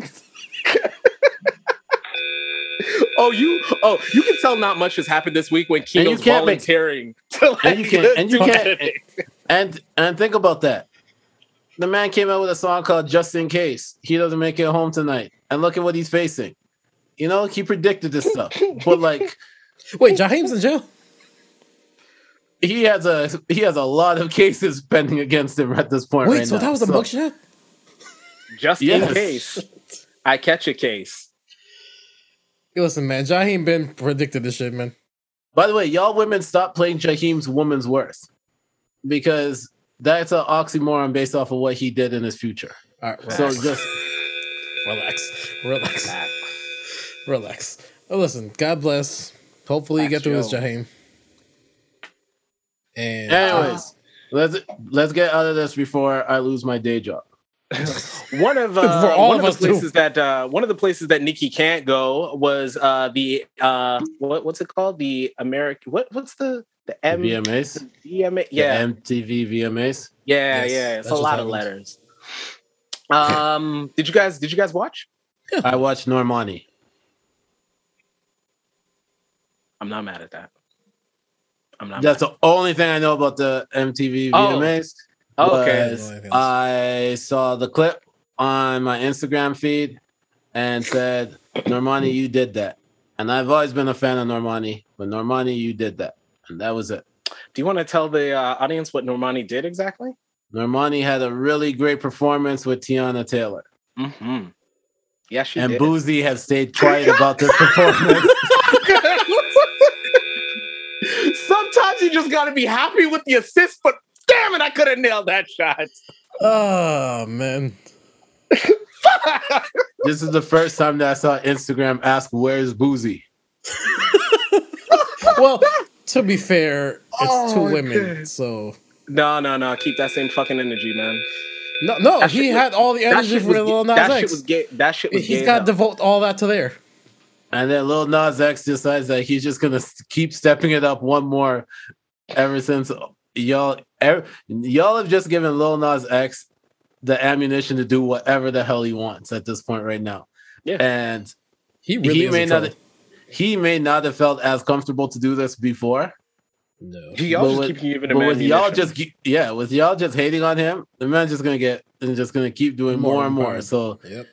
[laughs] Oh, you oh you can tell not much has happened this week when And you Kino's can't make- volunteering to like and you can't- and you can't- and and think about that. The man came out with a song called "Just in Case." He doesn't make it home tonight, and look at what he's facing. You know, he predicted this stuff, but like. [laughs] Wait, Jaheim's in jail. he has a he has a lot of cases pending against him at this point. Wait, right so now. that was a mugshot? Just Yes. in case I catch a case. Hey, Listen, man, Jaheim been predicted this shit, man. By the way, y'all women stop playing Jaheim's woman's worth because that's an oxymoron based off of what he did in his future. All right, So just [laughs] relax, relax, relax. Oh, listen, God bless. Hopefully, you get Facts, through this, yo. Jaheim. And anyways, uh, let's let's get out of this before I lose my day job. [laughs] One of [laughs] uh, one of of us, the too. places that uh, one of the places that Nikki can't go was uh, the uh, what what's it called the American what what's the the M VMAs, VMA the yeah MTV VMAs. yeah Yes, yeah it's a lot of letters. Um, [laughs] did you guys did you guys watch? I watched Normani. I'm not mad at that. I'm not. That's mad. the only thing I know about the MTV. VMAs. Oh, okay. was Anything else? I saw the clip on my Instagram feed and said, Normani, you did that. And I've always been a fan of Normani, but Normani, you did that. And that was it. Do you want to tell the uh, audience what Normani did exactly? Normani had a really great performance with Teyana Taylor. Mm-hmm. Yeah, she did. and did. Boosie has stayed quiet about this performance. [laughs] [laughs] Sometimes you just got to be happy with the assist, but damn it, I could have nailed that shot. oh man, [laughs] this is the first time that I saw Instagram ask, Where's Boosie? [laughs] well, to be fair, it's Oh, two women, God. so no, no, no. Keep that same fucking energy, man. no, no, That he shit had all the energy shit for was, Lil Nas that shit was gay. That shit was He's gay got to devote all that to there. And then Lil Nas X decides that he's just gonna keep stepping it up one more. Ever since y'all, ev- y'all have just given Lil Nas X the ammunition to do whatever the hell he wants at this point right now. Yeah. And He really he may not, trouble. he may not have felt as comfortable to do this before. No. Y'all But just with- keep giving But him with y'all just yeah, with y'all just hating on him, the man's just gonna get and just gonna keep doing More more, and more. empowered. So Yep.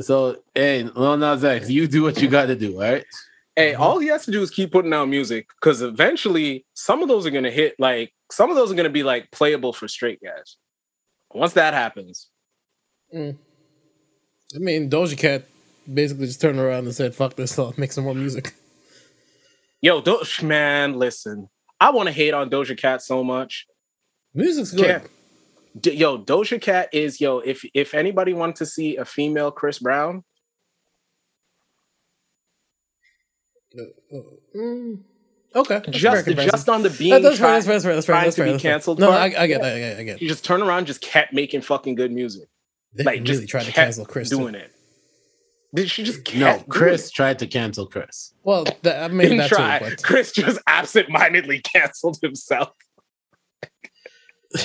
so hey, Lil Nas X, you do what you got to do, all right? Hey, mm-hmm. all he has to do is keep putting out music because eventually some of those are gonna hit. Like some of those are gonna be like playable for straight guys. Once that happens, mm. I mean, Doja Cat basically just turned around and said, "Fuck this, I'll make some more music." yo, Do- man, listen. I want to hate on Doja Cat so much. Music's good. D- yo, Doja Cat is yo. If if anybody wanted to see a female Chris Brown, Mm, okay, that's just just on the being That- that's fair. That's fair. That's fair. That's fair. trying That's to fair. be canceled No, no, part. I, I get that. I get. I get. he just turned around, just kept making fucking good music. They Like really just tried to cancel Chris. too. doing it. Did she just kept No, doing Chris it? tried to cancel Chris. Well, that, I mean didn't that try. too. But [laughs] Chris just absentmindedly canceled himself. [laughs]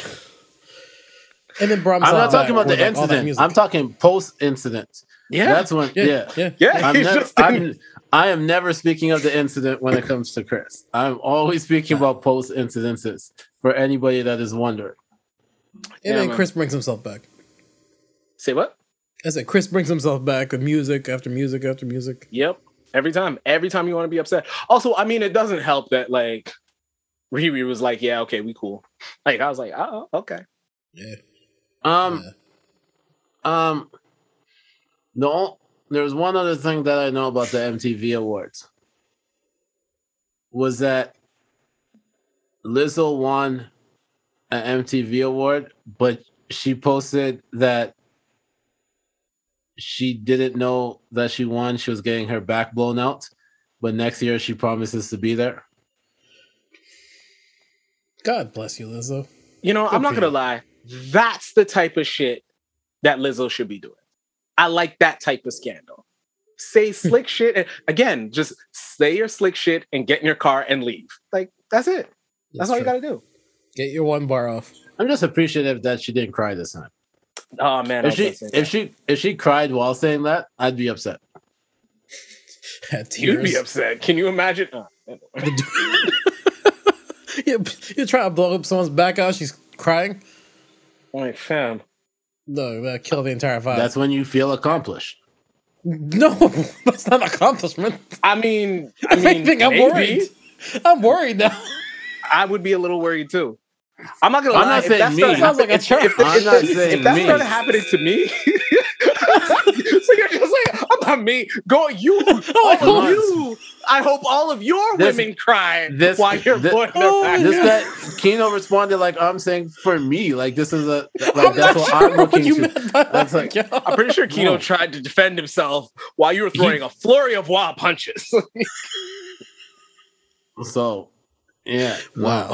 and then brought I'm not talking back about the like, incident. I'm talking post incident. Yeah, That's when Yeah, yeah. yeah. yeah. I'm he's never, I'm, I am never speaking of the incident when it comes to Chris. I'm always speaking about post incidences for anybody that is wondering. And Yeah, then man. Chris brings himself back. say what? I said Chris brings himself back with music after music after music. Yep. Every time. Every time you want to be upset. Also, I mean, it doesn't help that like Riri was like, "Yeah, okay, we cool." Like I was like, "Oh, okay." Yeah. Um, um, no, there's one other thing that I know about the MTV Awards was that Lizzo won an MTV award, but she posted that she didn't know that she won. She was getting her back blown out, but next year she promises to be there. God bless you, Lizzo. You know, I'm not gonna lie. That's the type of shit that Lizzo should be doing. I like that type of scandal. Say hmm. slick shit. And again, just say your slick shit and get in your car and leave. Like that's it. That's, all you gotta do. Get your one bar off. I'm just appreciative that she didn't cry this time. Oh man, If she if that. she if she cried while saying that, I'd be upset. Had you'd be upset. Can you imagine? Oh, you, you try to blow up someone's back out, she's crying. like fam. No, that kill the entire vibe. That's when you feel accomplished. no, [laughs] that's not an accomplishment. I mean, I I mean, think I'm maybe. worried. I'm worried now. I would be a little worried too. I'm not gonna I'm lie. not if saying that me. started Sounds like a happening- church. if, if, I'm if, not if, saying that me. started happening to me, so you're just like, I'm not me. Go you. [laughs] Oh, all of you. I hope all of your This- women cry this- while you're thi- blowing Oh, their back. This Yeah. guy Kino responded like I'm saying for me, like this is a [laughs] like I'm that's not what sure I'm looking you to. That's like- yo. I'm pretty sure Kino tried to defend himself while you were throwing a flurry of wild punches. [laughs] So yeah. Wow.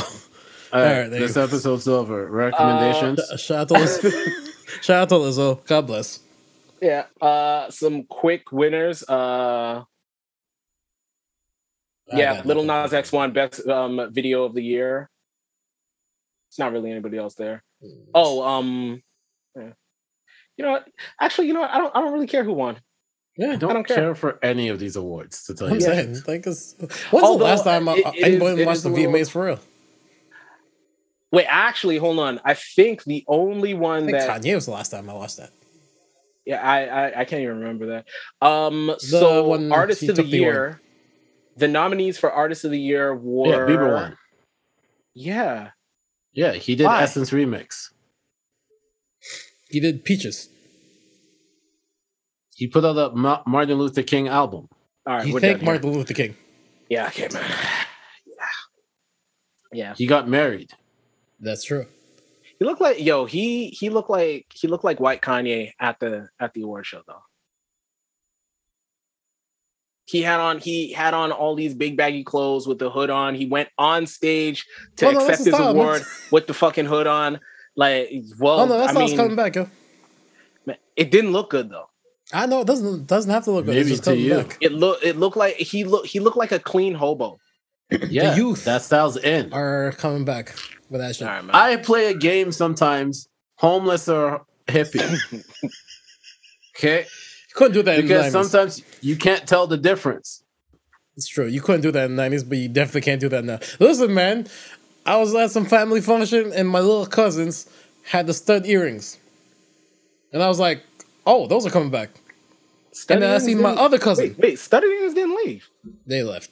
All right, right, there this you go. episode's over. Recommendations. Shout out to Lizzo. Shout out to Lizzo. God bless. yeah. Uh, some quick winners. Uh, I yeah, Little. Nas X won best um video of the year. It's not really anybody else there. Oh, um, yeah. you know what? Actually, you know what? I don't. I don't really care who won. yeah. I don't, don't care. care. for any of these awards to tell you. saying, like, it's, when's Although, the last time I, it- it is- anybody watched the little- VMAs for real? Wait, actually, hold on. I think the only one that Kanye was the last time I watched that. yeah, I, I I can't even remember that. Um, so one artist of the the year, the nominees for artist of the year were Yeah, Bieber won. Yeah, Yeah, he did Why? Essence remix. He did Peaches. He put out a Ma- Martin Luther King album. all right. He we're thanked done. Martin Luther King. Yeah, okay, man. Yeah, [sighs] yeah. He got married. That's true. He looked like yo. He he looked like he looked like white Kanye at the at the award show though. He had on he had on all these big baggy clothes with the hood on. He went on stage to Oh, no, accept his his style, award with the fucking hood on. Like, well, oh no, that's I not mean, coming back, yo. it didn't look good though. I know it doesn't doesn't have to look good. Maybe it's just to coming you. back. It looked it looked like he looked he looked like a clean hobo. Yeah, youth that style's in. Are coming back with that shit. All right, man. I play a game sometimes, homeless or hippie. [laughs] okay, You couldn't do that because in the 90s. sometimes you can't tell the difference. It's true. You couldn't do that in the 90s, but you definitely can't do that now. Listen, man, I was at some family function and my little cousins had the stud earrings. And I was like, oh, those are coming back. And then I see my other cousin. Wait, wait, Studded Earrings didn't leave. They left.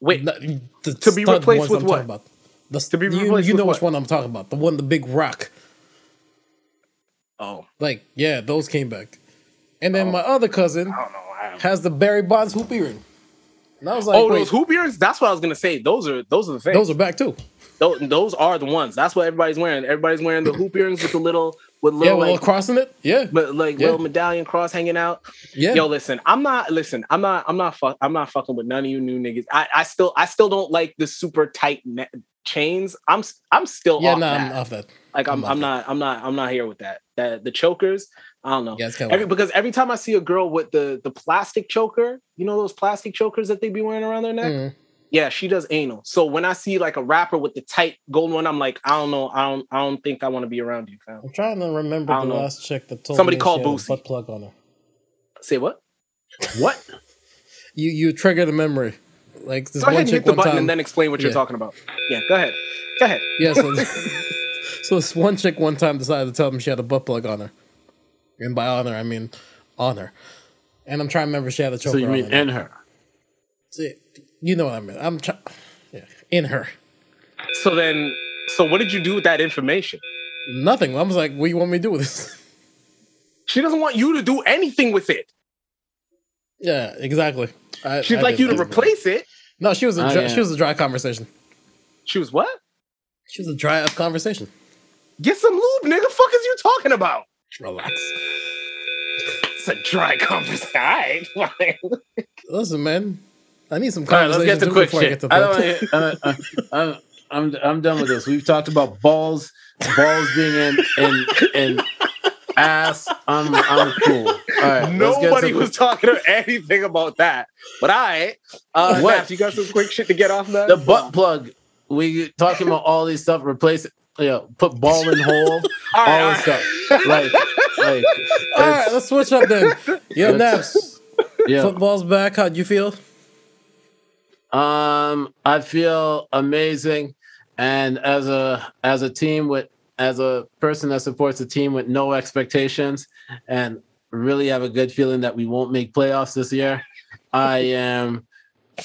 Wait, To be replaced with I'm what? About. The, To be you, replaced you know which what? one I'm talking about. The one, the big rock. oh, Like, yeah, those came back. And then Oh. my other cousin I don't know. I don't has the Barry Bonds hoop earring. And I was like, oh, wait, those hoop earrings. That's what I was gonna say. Those are those are the things. those are back too. those, those are the ones. That's what everybody's wearing. Everybody's wearing the hoop earrings with the little with Yeah, little with a little like, cross it. Yeah, but like Yeah. little medallion cross hanging out. yeah. Yo, listen, I'm not listen. I'm not. I'm not. Fuck, I'm not fucking with none of you new niggas. I, I still. I still don't like the super tight ne- chains. I'm. I'm still. yeah, off no, that. I'm off that. Like I'm. I'm off I'm that. not. I'm not. I'm not here with that. That the chokers. I don't know. Yeah, Every, because every time I see a girl with the the plastic choker, you know those plastic chokers that they be wearing around their neck. Mm. Yeah, she does anal. So when I see like a rapper with the tight gold one, I'm like, I don't know. I don't. I don't think I want to be around you, fam. I'm trying to remember the know. last chick that told Somebody me call she had a Boosie. butt plug on her. Say what? What? You you triggered a memory. Like this Go ahead one and hit the button time. and then explain what you're talking about. Yeah, go ahead. Go ahead. yeah, so, [laughs] [laughs] so this one chick one time decided to tell me she had a butt plug on her, and by on her I mean on her. And I'm trying to remember if she had a choker So you on mean her. in her? See, you know what I mean? I'm trying. Yeah, in her. So then, so what did you do with that information? Nothing. I was like, what do you want me to do with this? [laughs] She doesn't want you to do anything with it. yeah, exactly. I, She'd I like you to replace it. No, she was a Oh, dry, yeah. she was a dry conversation. She was what? She was a dry up conversation. Get some lube, nigga. Fuck is you talking about? Relax. It's a dry conversation. [laughs] All right. Listen, man. I need some All right, conversation let's get to quick before I get shit. to I don't wanna, uh, uh, I'm, I'm I'm done with this. We've talked about balls, balls being in in in ass. I'm I'm cool. All right, Nobody to- was talking [laughs] anything about that. But I, uh, What? Naps, you got some quick shit to get off that? the butt plug. We talking about all these stuff. Replace it. You know, put ball in hole. [laughs] All right, all this right. stuff. Like, like [laughs] All right, let's switch up then. [laughs] Yo, Naps, yeah. football's back. How'd you feel? Um, I feel amazing, and as a as a team with as a person that supports a team with no expectations, and really have a good feeling that we won't make playoffs this year. I am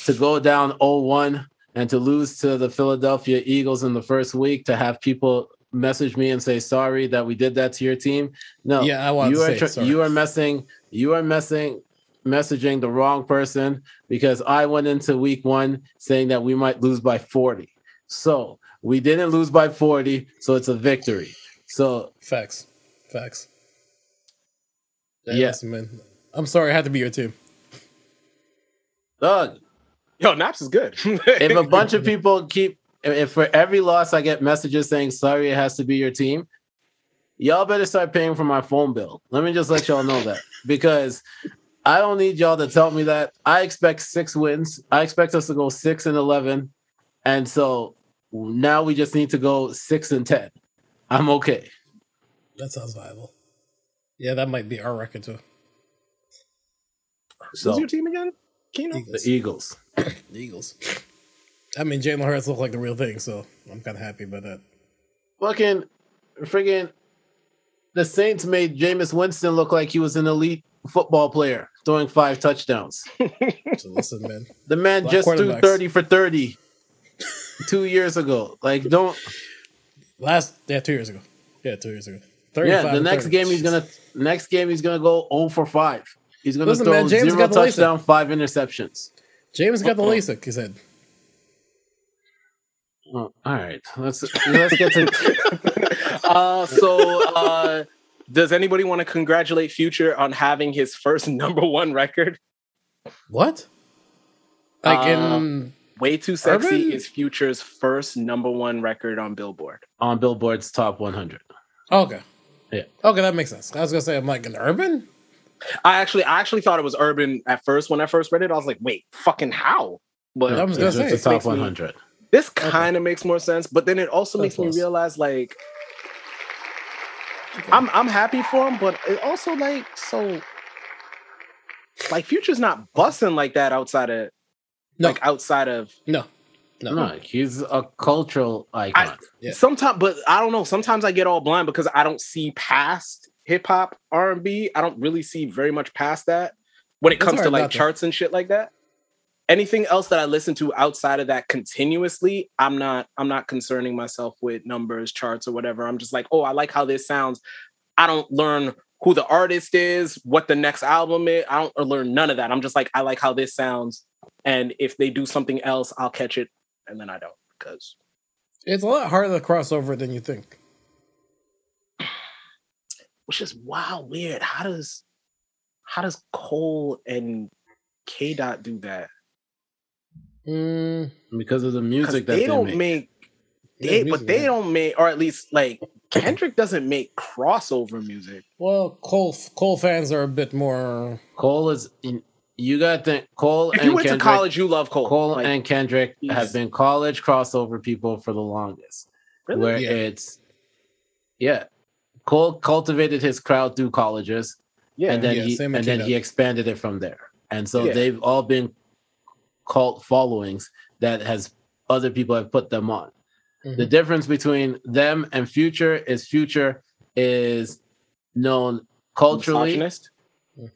to go down 0-1 and to lose to the Philadelphia Eagles in the first week to have people message me and say sorry that we did that to your team. No, Yeah, I want you to are say you are messing you are messing messaging the wrong person because I went into week one saying that we might lose by 40. So we didn't lose by 40, so it's a victory. So Facts. Facts. Yeah. listen, man. I'm sorry I had to be your team. Doug, [laughs] Yo, Naps is good. [laughs] if a bunch of people keep if for every loss I get messages saying sorry it has to be your team, y'all better start paying for my phone bill. Let me just let y'all know that [laughs] because I don't need y'all to tell me that. I expect six wins. I expect us to go six and eleven, and so now we just need to go six and ten. I'm okay. That sounds viable. Yeah, that might be our record too. So Who's your team again? Kino? Eagles. the Eagles. The Eagles. I mean, Jalen Hurts look like the real thing, so I'm kind of happy about that. Fucking friggin' the Saints made Jameis Winston look like he was an elite football player, throwing five touchdowns. [laughs] So listen, man. The man Black just threw 30 for 30 two years ago. Like, don't. Last yeah, two years ago. Yeah, two years ago. Yeah, the next 30. game he's gonna next game he's gonna go 0 for 5. He's gonna throw man, Jameis zero got the LASIK. touchdown, five interceptions. Jameis got the Uh-oh. LASIK. He said. Oh, all right, let's let's get to. [laughs] uh, so, uh, does anybody want to congratulate Future on having his first [laughs] number one record? What? Like Uh, in Way Too Sexy Urban? is Future's first number one record on Billboard. on Billboard's top 100. okay. Yeah. Okay, that makes sense. I was gonna say I'm like an urban. I actually, I actually thought it was Urban at first when I first read it. I was like, wait, fucking how? But I was It's gonna just say, the makes top me- 100. this kind of makes more sense. But then it also So makes close. me realize, like, I'm I'm happy for him, but it also like so, like, Future's not busting like that outside of, No. like, outside of No. No. No, he's a cultural icon. Yeah. Sometimes, but I don't know. Sometimes I get all blind because I don't see past hip hop R and B. I don't really see very much past that when it comes to like charts and shit like that. Anything else that I listen to outside of that continuously, I'm not. I'm not concerning myself with numbers, charts, or whatever. I'm just like, oh, I like how this sounds. I don't learn who the artist is, what the next album is. I don't learn none of that. I'm just like, I like how this sounds, and if they do something else, I'll catch it, and then I don't because It's a lot harder to cross over than you think. Which is wild weird. How does how does Cole and K Dot do that? Mm, because of the music that they they, don't make. make, yeah, they, music, but they yeah. don't make, or at least like Kendrick doesn't make crossover music. Well, Cole Cole fans are a bit more. Cole is in, you got to Cole If and you went Kendrick, to college, you love Cole. Cole Like, and Kendrick he's- have been college crossover people for the longest. Really? Where Yeah. it's yeah. Cole cultivated his crowd through colleges yeah, and then Yeah, he and with then he expanded it from there. And so Yeah. they've all been cult followings that has other people have put them on. Mhm. The difference between them and Future is Future is known culturally. misogynist.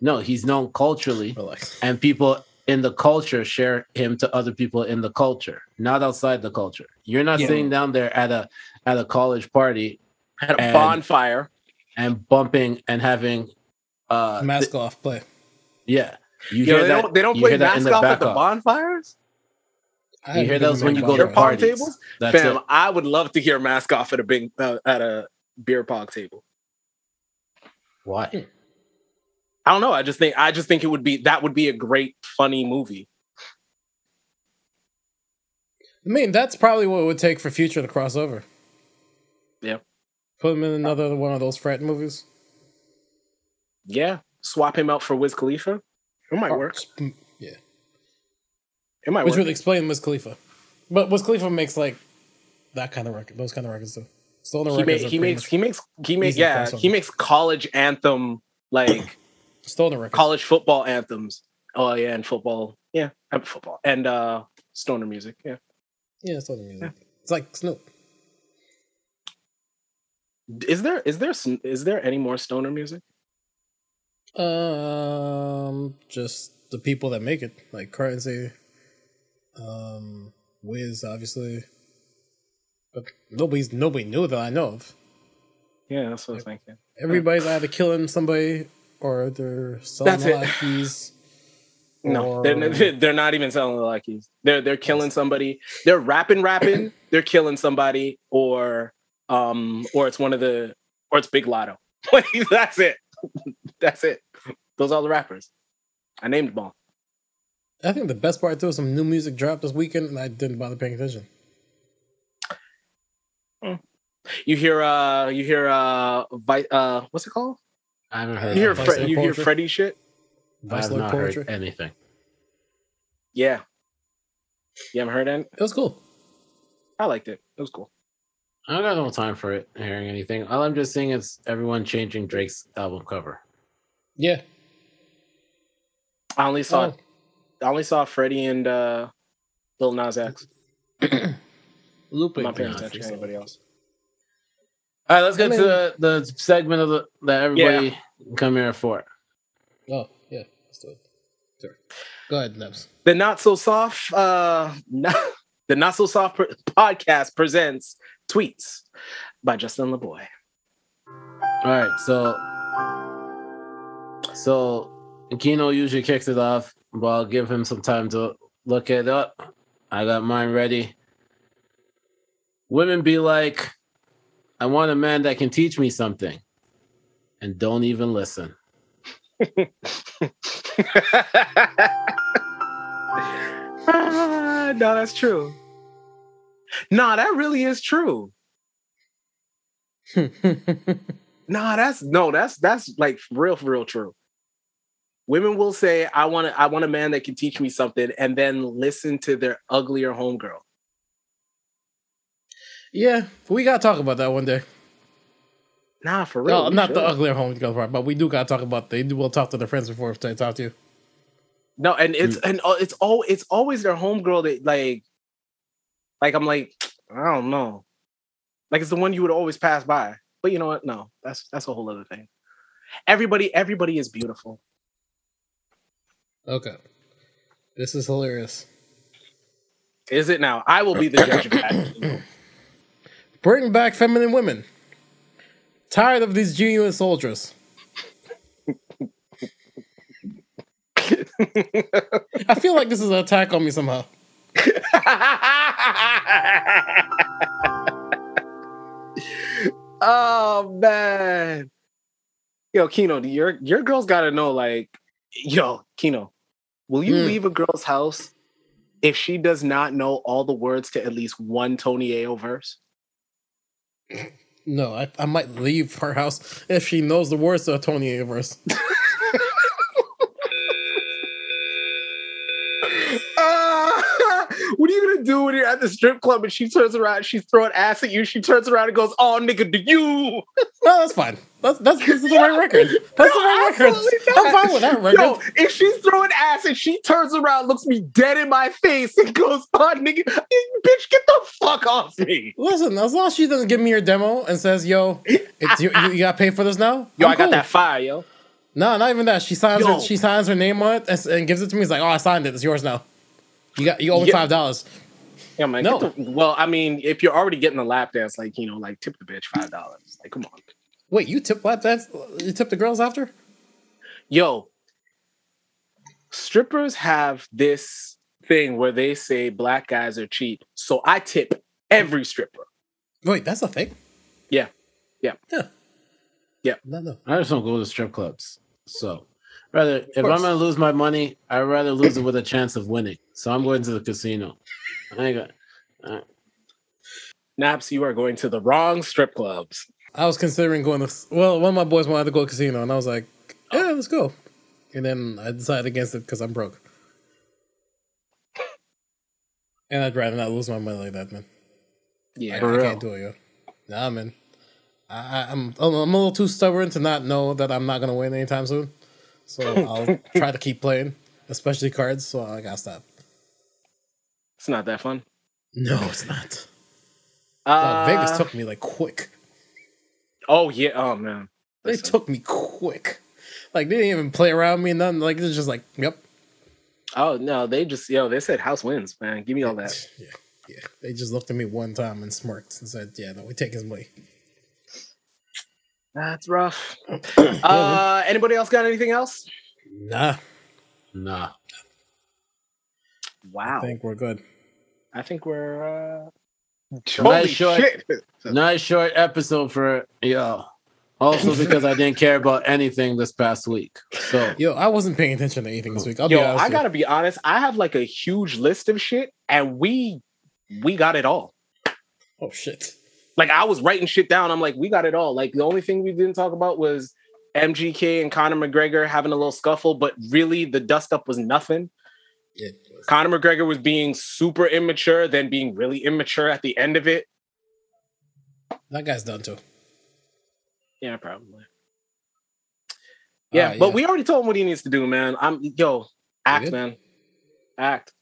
No, he's known culturally, Relax. and people in the culture share him to other people in the culture, not outside the culture. You're not Yeah. sitting down there at a at a college party Had a And- bonfire. and bumping and having uh th- Mask off. Play. yeah. You Yo, hear they that? don't they don't play hear that in mask the off at the back bonfires. I You hear those when you go to Beer bonfires. pong tables? That's Fam, it. I would love to hear mask off at a big uh, at a beer pong table. Why? I don't know. I just think I just think it would be that would be a great funny movie. I mean, that's probably what it would take for Future to cross over. Yeah. Put him in another one of those frat movies. Yeah, swap him out for Wiz Khalifa. It might work. Yeah. It might Which work. would explain Wiz Khalifa. But Wiz Khalifa makes like that kind of record, those kind of records too. Stoner he, records. he makes he makes he makes yeah he makes college anthem like [clears throat] Stoner records. college football anthems. Oh yeah, and football. Yeah, and football and uh stoner music. Yeah. Yeah, Stoner music. It's like Snoop. Is there is there is there any more stoner music? Um, just the people that make it, like Curren$y, um, Wiz, obviously. But nobody's nobody knew that I know of. Yeah, that's what I was thinking. Everybody's either killing somebody or they're selling That's a lot of keys. [laughs] No, or- they're they're not even selling the luckies. They're they're killing somebody. They're rapping, rapping. they're killing somebody, or um, or it's one of the, or it's Big Lotto. Like [laughs] that's it. That's it. Those are all the rappers. I named them all. I think the best part too is some new music dropped this weekend, and I didn't bother paying attention. You hear uh, you hear uh, Vi- uh, what's it called? I haven't heard. You heard. hear Fre- you hear Poetry? Freddie shit. I have not poetry. heard anything. Yeah, you haven't heard any. It was cool. I liked it. It was cool. I don't got no time for it. Hearing anything. All I'm just seeing is everyone changing Drake's album cover. Yeah. I only saw Oh, I only saw Freddie and uh, Lil Nas X. [clears throat] Lupe. I'm not paying Nah, attention to anybody else. All right, let's get I to the, the segment of the that everybody can come here for. Oh, yeah. Let's do it. Sure. Go ahead, Nebs. the not so soft uh not, [laughs] the not so soft Pr- podcast presents tweets by Justin LaBoy All right, so so Kino usually kicks it off, but I'll give him some time to look it up. I got mine ready. Women be like, I want a man that can teach me something, and don't even listen. [laughs] Ah, no that's true nah that really is true [laughs] nah that's no that's that's like real for real true women will say i want to i want a man that can teach me something and then listen to their uglier homegirl yeah, we gotta talk about that one day. nah for real No, we not the uglier homegirl part, but we do gotta talk about. They. We'll talk to their friends before they talk to you. No, and it's and uh, it's all it's always their homegirl that like, like I'm like I don't know, like it's the one you would always pass by. But you know what? No, that's that's a whole other thing. Everybody, everybody is beautiful. Okay. This is hilarious. Is it now? I will be the judge of that. [coughs] Bring back feminine women. Tired of these genuine soldiers. [laughs] I feel like this is an attack on me somehow. [laughs] oh man, yo, Kino, your your girl's got to know. Like, yo, Kino, will you Hmm. leave a girl's house if she does not know all the words to at least one Tony Yayo verse? No, I, I might leave her house if she knows the words to a Tony Yayo verse. [laughs] What are you gonna do when you're at the strip club and she turns around, she's throwing ass at you, she turns around and goes, "Oh, nigga, do you?" No, that's fine. That's that's this is the right [laughs] record. That's the right record. absolutely I'm fine with that record. Yo, if she's throwing ass and she turns around, looks me dead in my face, and goes, "Oh, nigga, bitch, get the fuck off me." Listen, as long as she doesn't give me your demo and says, "Yo, it's you, you, you got to pay for this now." [laughs] Yo, I'm I got cool. that fire, yo. No, not even that. She signs Yo. her. She signs her name on it and, and gives it to me. It's like, "Oh, I signed it. It's yours now. You got you owe me Yeah. five dollars." Yeah, man. No. get the- well, I mean, if you're already getting a lap dance, like you know, like tip the bitch five dollars. Like, come on. Wait, you tip lap dance? You tip the girls after? Yo, strippers have this thing where they say black guys are cheap, so I tip every stripper. Wait, that's a thing. Yeah. Yeah. Yeah. Yeah. No, no. I just don't go to strip clubs. So Rather, if I'm gonna lose my money, I'd rather lose it with a chance of winning. So I'm going to the casino. I ain't got. Naps, you are going to the wrong strip clubs. I was considering going to. Well, one of my boys wanted to go to the casino, and I was like, oh. "Yeah, let's go." And then I decided against it because I'm broke, and I'd rather not lose my money like that, man. I, Yeah. For I real. can't do it, yo. Nah, man. I, I- I'm I'm a little too stubborn to not know that I'm not gonna win anytime soon. So I'll try to keep playing, especially cards. So I gotta stop. It's not that fun. No, it's not. Uh, Vegas took me like quick. Oh yeah. Oh man. They Listen. took me quick. Like they didn't even play around me. And nothing. Like it's just like, yep. Oh no, they just yo. They said house wins, man. Give me all that. [laughs] Yeah, yeah. They just looked at me one time and smirked and said, "Yeah, no, we take his money." That's rough. [clears throat] uh, anybody else got anything else? Nah, Nah. Wow. I think we're good. I think we're. uh Nice Holy short- shit! [laughs] Nice short episode for yo. Also [laughs] because I didn't care about anything this past week. So Yo, I wasn't paying attention to anything this week. I'll be Yo, honest. I gotta be honest. I have like a huge list of shit, and we we got it all. Oh shit. Like I was writing shit down. I'm like, we got it all. Like the only thing we didn't talk about was MGK and Conor McGregor having a little scuffle, but really the dust up was nothing. Yeah. Conor McGregor was being super immature, then being really immature at the end of it. That guy's done too. Yeah, probably. Yeah, Uh, but we already told him what he needs to do, man. I'm yo, act, man. Act.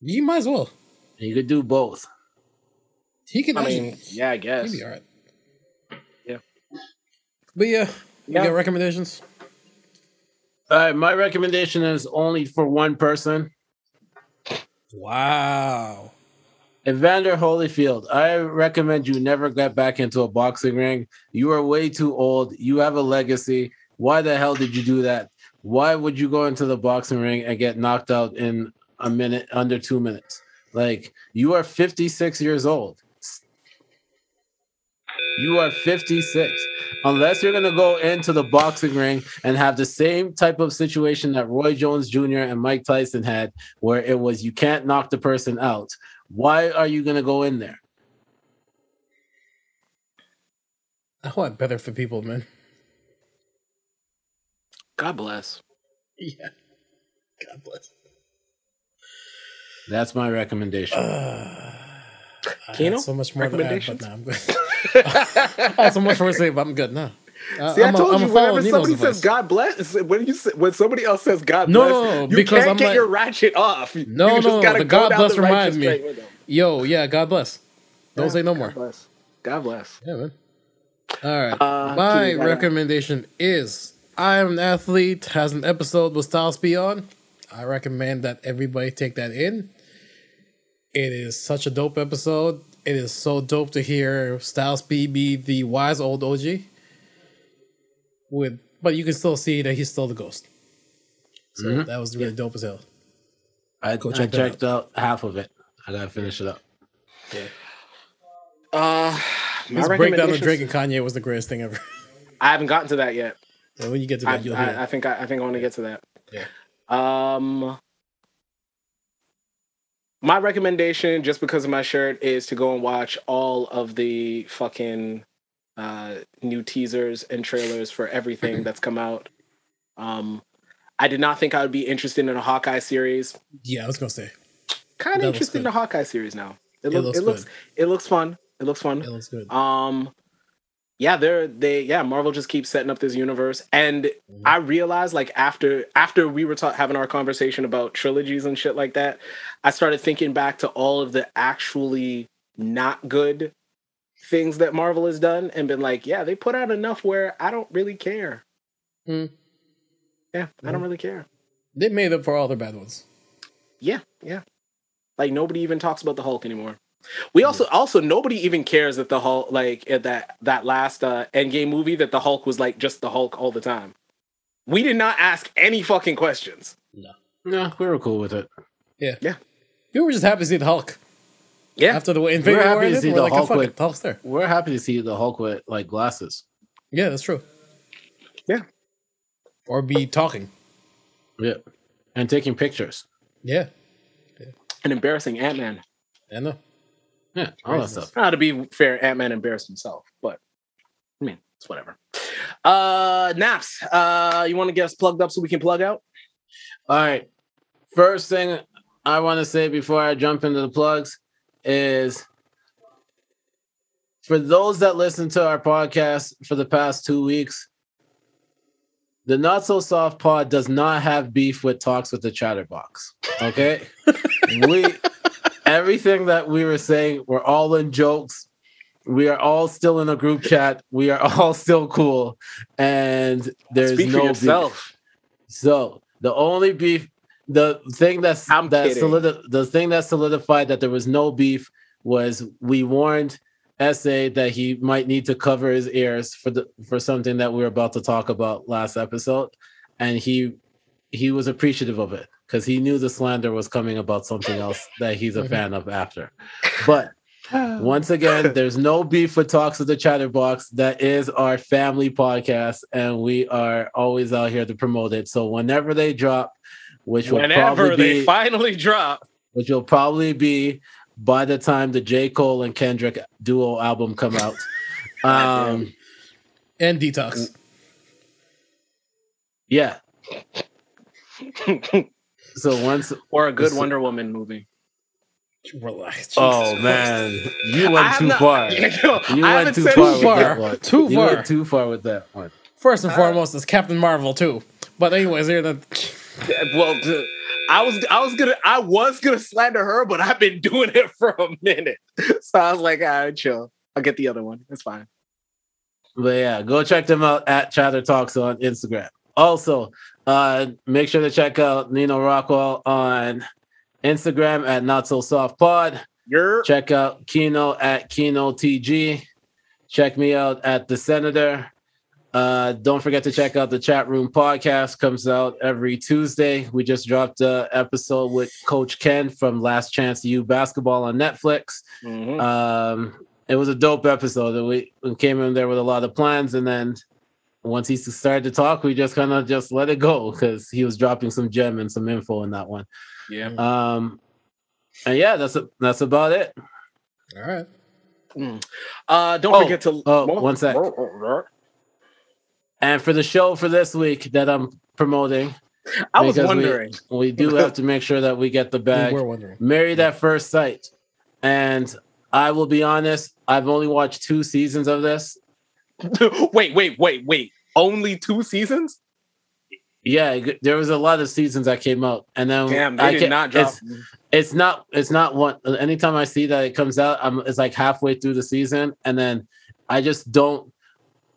You might as well. you could do both. He can. I mean, yeah, I guess. he'll be all right. Yeah. But yeah, you Yeah. got recommendations? All right, my recommendation is only for one person. Wow. Evander Holyfield, I recommend you never get back into a boxing ring. You are way too old. You have a legacy. Why the hell did you do that? Why would you go into the boxing ring and get knocked out in a minute, under two minutes? Like, you are 56 years old. You are 56. Unless you're going to go into the boxing ring and have the same type of situation that Roy Jones Jr. and Mike Tyson had, where it was you can't knock the person out. Why are you going to go in there? I want better for people, man. God bless. Yeah. God bless. That's my recommendation. Uh, I Kino? had so much more to add, but Recommendations? nah, I'm good. [laughs] I had so much more to say, but I'm good now. Uh, See, I I'm a- told I'm you whenever Neno's somebody advice. says God bless, when you say, when somebody else says God No, bless, no, no, you because can't I'm get like- your ratchet off. You No, just no, gotta the go God down bless the reminds me. straight with them. Yo, yeah, God bless. Don't Yeah, say no God more. bless. God bless. Yeah, man. All right. Uh, My Kitty, got it. recommendation is I am an athlete has an episode with Styles P on. I recommend that everybody take that in. It is such a dope episode. It is so dope to hear Styles P be the wise old OG. With but you can still see that he's still the ghost. So Mm-hmm. that was really dope as hell. I, Go check that checked out. half of it. I got to finish it up. Uh, my His breakdown of recommendations- Drake and Kanye was the greatest thing ever. I haven't gotten to that yet. And when you get to I, that, you'll hear. I, I think I, I think I want to get to that. Yeah. Um, my recommendation, just because of my shirt, is to go and watch all of the fucking uh, new teasers and trailers for everything [clears throat] that's come out. Um, I did not think I would be interested in a Hawkeye series. yeah, I was gonna say Kind of interested in a Hawkeye series now. It, It look, looks it looks good. it looks fun. It looks fun. it looks good. Um, yeah, they're they yeah. Marvel just keeps setting up this universe, and Mm-hmm. I realized like after after we were ta- having our conversation about trilogies and shit like that, I started thinking back to all of the actually not good things that Marvel has done, and been like, yeah, they put out enough where I don't really care. Hmm. Yeah, I don't really care. They made up for all the bad ones. Yeah, yeah. Like nobody even talks about the Hulk anymore. We also also nobody even cares that the Hulk like at that that last uh Endgame movie that the Hulk was like just the Hulk all the time. We did not ask any fucking questions. No, no, we were cool with it. Yeah. Yeah. You were just happy to see the Hulk Yeah. after the Infinity happy War to ended. see We're the like, oh, Hulk fuck with- it, the Hulk's there. We're happy to see the Hulk with like glasses. Yeah, that's true. Yeah. or be talking. Yeah. And taking pictures. Yeah, An embarrassing Ant Man. I know. Yeah. All that stuff. Now, to be fair, Ant Man embarrassed himself, but I mean, it's whatever. Uh, Naps, uh, you want to get us plugged up so we can plug out? All right. First thing I want to say before I jump into the plugs is for those that listen to our podcast for the past two weeks, the Not So Soft Pod does not have beef with Talks with the Chatterbox. Okay? [laughs] we everything that we were saying, we're all in jokes. We are all still in a group chat. We are [laughs] all still cool. And there's Speak no beef. So the only beef, the thing that's I'm that solidi- the thing that solidified that there was no beef was we warned Essay that he might need to cover his ears for the for something that we were about to talk about last episode, and he he was appreciative of it because he knew the slander was coming about something else [laughs] that he's a fan of after. But once again, [sighs] there's no beef with Talks of the Chatterbox. That is our family podcast, and we are always out here to promote it. So whenever they drop, which will Whenever probably they be, finally drop, which will probably be by the time the J. Cole and Kendrick duo album come out. [laughs] Um, And detox. yeah. [laughs] So once, or a good Listen. Wonder Woman movie. Relax. oh Jesus man, you went too not- far. [laughs] Yo, You went haven't too far it with far. Too you far. went too far with that one. First and uh, foremost, it's Captain Marvel too. But anyways, here the Well, d- I was I was gonna I was gonna slander her, but I've been [laughs] doing it for a minute, so I was like, all right, chill. I'll get the other one. It's fine. But yeah, go check them out at Chatter Talks on Instagram. Also, uh, make sure to check out Neno Rockwell on Instagram at Not So Soft Pod. You're Check out Kino at Kino TG. Check me out at The Senator. Uh, don't forget to check out the Chat Room podcast. Comes out every Tuesday. We just dropped a episode with Coach Ken from Last Chance U Basketball on Netflix. Mhm. Um, it was a dope episode. we came in there with a lot of plans, and then once he started to talk, we just kind of just let it go because he was dropping some gem and some info in that one. yeah. Um, and yeah, that's that's about it. all right. Uh, don't Oh, forget to. oh, one sec. And for the show for this week that I'm promoting, I was because we- wondering. we do [laughs] have to make sure that we get the bag. We bag. were wondering. Married at First Sight. And I will be honest, I've only watched two seasons of this. [laughs] wait, wait, wait, wait. Only two seasons? Yeah, there was a lot of seasons that came out, and then Damn, they I did not drop. It's, it's not. It's not one. Anytime I see that it comes out, I'm. It's like halfway through the season, and then I just don't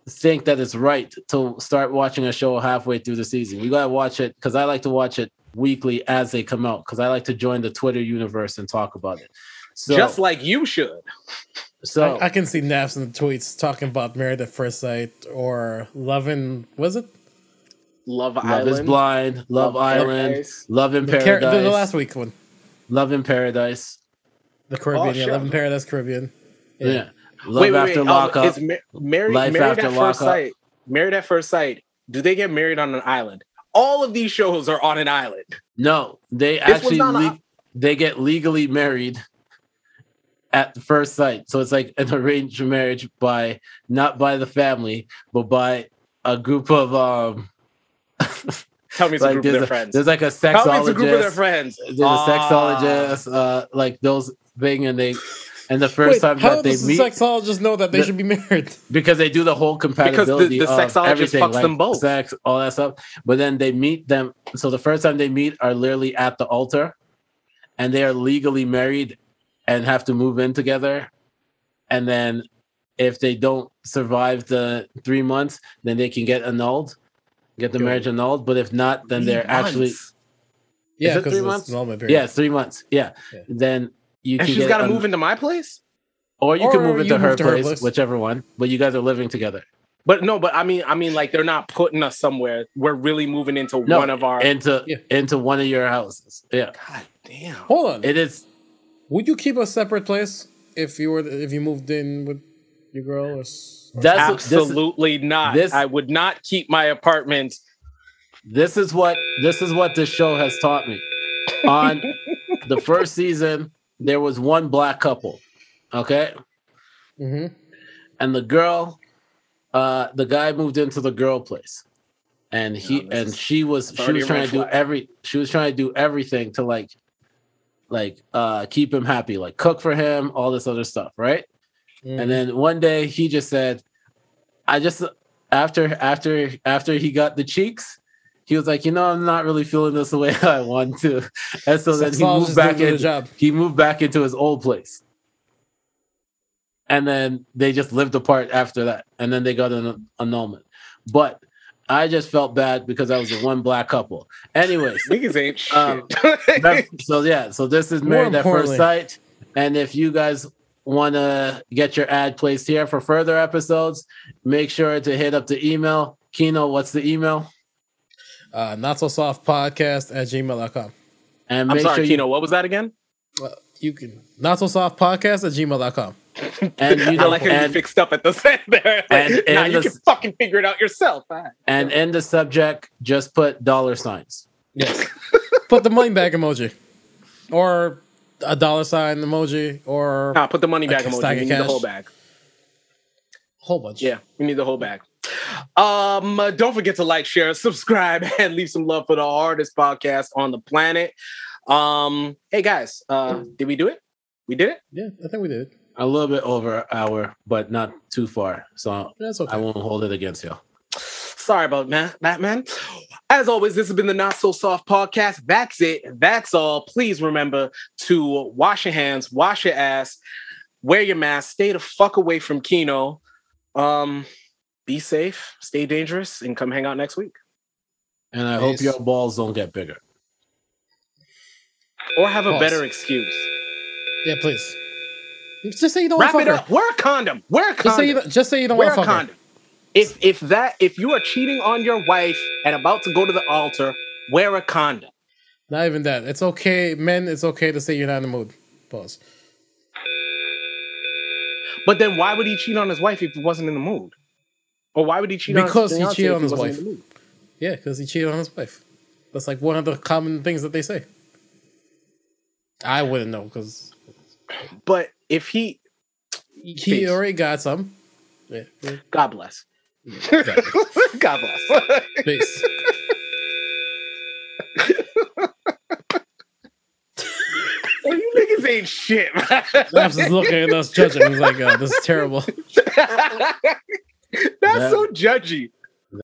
think that it's right to start watching a show halfway through the season. You gotta watch it because I like to watch it weekly as they come out because I like to join the Twitter universe and talk about it. So, just like you should. So I, I can see naps in the tweets talking about Married at First Sight or Loving. Was it Love, Love Island. is Blind, Love, Love Island, Paradise. Love in the, Car- Paradise, the, the last week one? Love in Paradise. The Caribbean. Oh, yeah, shit. Loving Paradise Caribbean. Yeah. Love wait, wait, after wait. lockup. Um, is ma- married, Life married After at first sight. Married at first sight. Do they get married on an island? All of these shows are on an island. No, they This actually not a- they get legally married at the first sight. So it's like an [laughs] arranged marriage by not by the family, but by a group of um [laughs] Tell me it's a like group of their a, friends. there's like a Tell me it's a group of their friends. There's a Ah. sexologist, uh like those thing and they and the first Wait, time how that they does meet the sexologist know that they the- should be married? [laughs] because they do the whole compatibility the of sexologist everything, fucks like them both. sex, all that stuff. But then they meet them. So the first time they meet are literally at the altar, and they are legally married and have to move in together. And then if they don't survive the three months, then they can get annulled, get the Yo. marriage annulled. But if not, then they're actually Yeah, three months? yeah, three months. Yeah, Yeah. then you And can she's get got to an- move into my place. or you can move into her, move to her place, place. whichever one. But you guys are living together. But no, but I mean, I mean, like they're not putting us somewhere. We're really moving into No, one of our. into Yeah. into one of your houses. Yeah, God damn. Hold on. it is. Would you keep a separate place if you were if you moved in with your girl? Or, or That's this- Absolutely not. this- I would not keep my apartment this is what this is what this show has taught me. On [laughs] the first season, there was one black couple. Okay. Mm-hmm. and the girl uh the guy moved into the girl place and he Yeah, this and she was she was trying to do every she was trying to do everything to like like uh keep him happy like cook for him all this other stuff right Mm-hmm. and then one day he just said i just after after after he got the cheeks he was like you know i'm not really feeling this the way [laughs] i want to and so then he moved back in he moved back into his old place. And then they just lived apart after that. And then they got an annulment. But I just felt bad because I was the one black couple. Anyways, Niggas ain't shit. Um, [laughs] that- so yeah, so this is More Married at First importantly- Sight. And if you guys want to get your ad placed here for further episodes, make sure to hit up the email. Kino, what's the email? Uh, not so soft podcast at gmail.com. And I'm sorry, sure you, Kino. What was that again? Uh, you can not so soft podcast at gmail.com. and you [laughs] I don't, like how you fixed up at the [laughs] end there. and- Like, nah, and you the- can fucking figure it out yourself. All right. and in the subject, just put dollar signs. Yes. [laughs] Put the money bag emoji. Or a dollar sign emoji or Nah, put the money A back emoji. of We need the whole bag. whole bunch. Yeah, we need the whole bag. Um, uh, don't forget to like, share, subscribe, and leave some love for the hardest podcast on the planet. Um, hey guys, uh, did we do it? We did it. Yeah, I think we did. A little bit over an hour, but not too far. So That's okay. I won't hold it against you. Sorry about man, that man. As always, this has been the Not So Soft podcast. That's it. That's all. Please remember to wash your hands, wash your ass, wear your mask, stay the fuck away from Kino. Um, be safe, stay dangerous, and come hang out next week. And I hope your balls don't get bigger. Or have a Pause. better excuse. Yeah, please. Just say you don't Wrap want to fuck up. Wear a condom. Wear a her. Just say you condom. don't, just say you don't Wear want a to fuck her. condom. If if that if you are cheating on your wife and about to go to the altar, wear a condom. Not even that. It's okay, men. It's okay to say you're not in the mood. Pause. But then why would he cheat on his wife if he wasn't in the mood? Or why would he cheat Because on he his fiancé cheated on his wife. in the mood? Yeah, because he cheated on his wife. That's like one of the common things that they say. I wouldn't know because But if he he Peace. already got some. Yeah, yeah. God bless. Got [laughs] God bless. Peace. [laughs] Well, you niggas ain't shit, man. Labs is looking at us judging. He's like, uh, "This is terrible." [laughs] That's so judgy.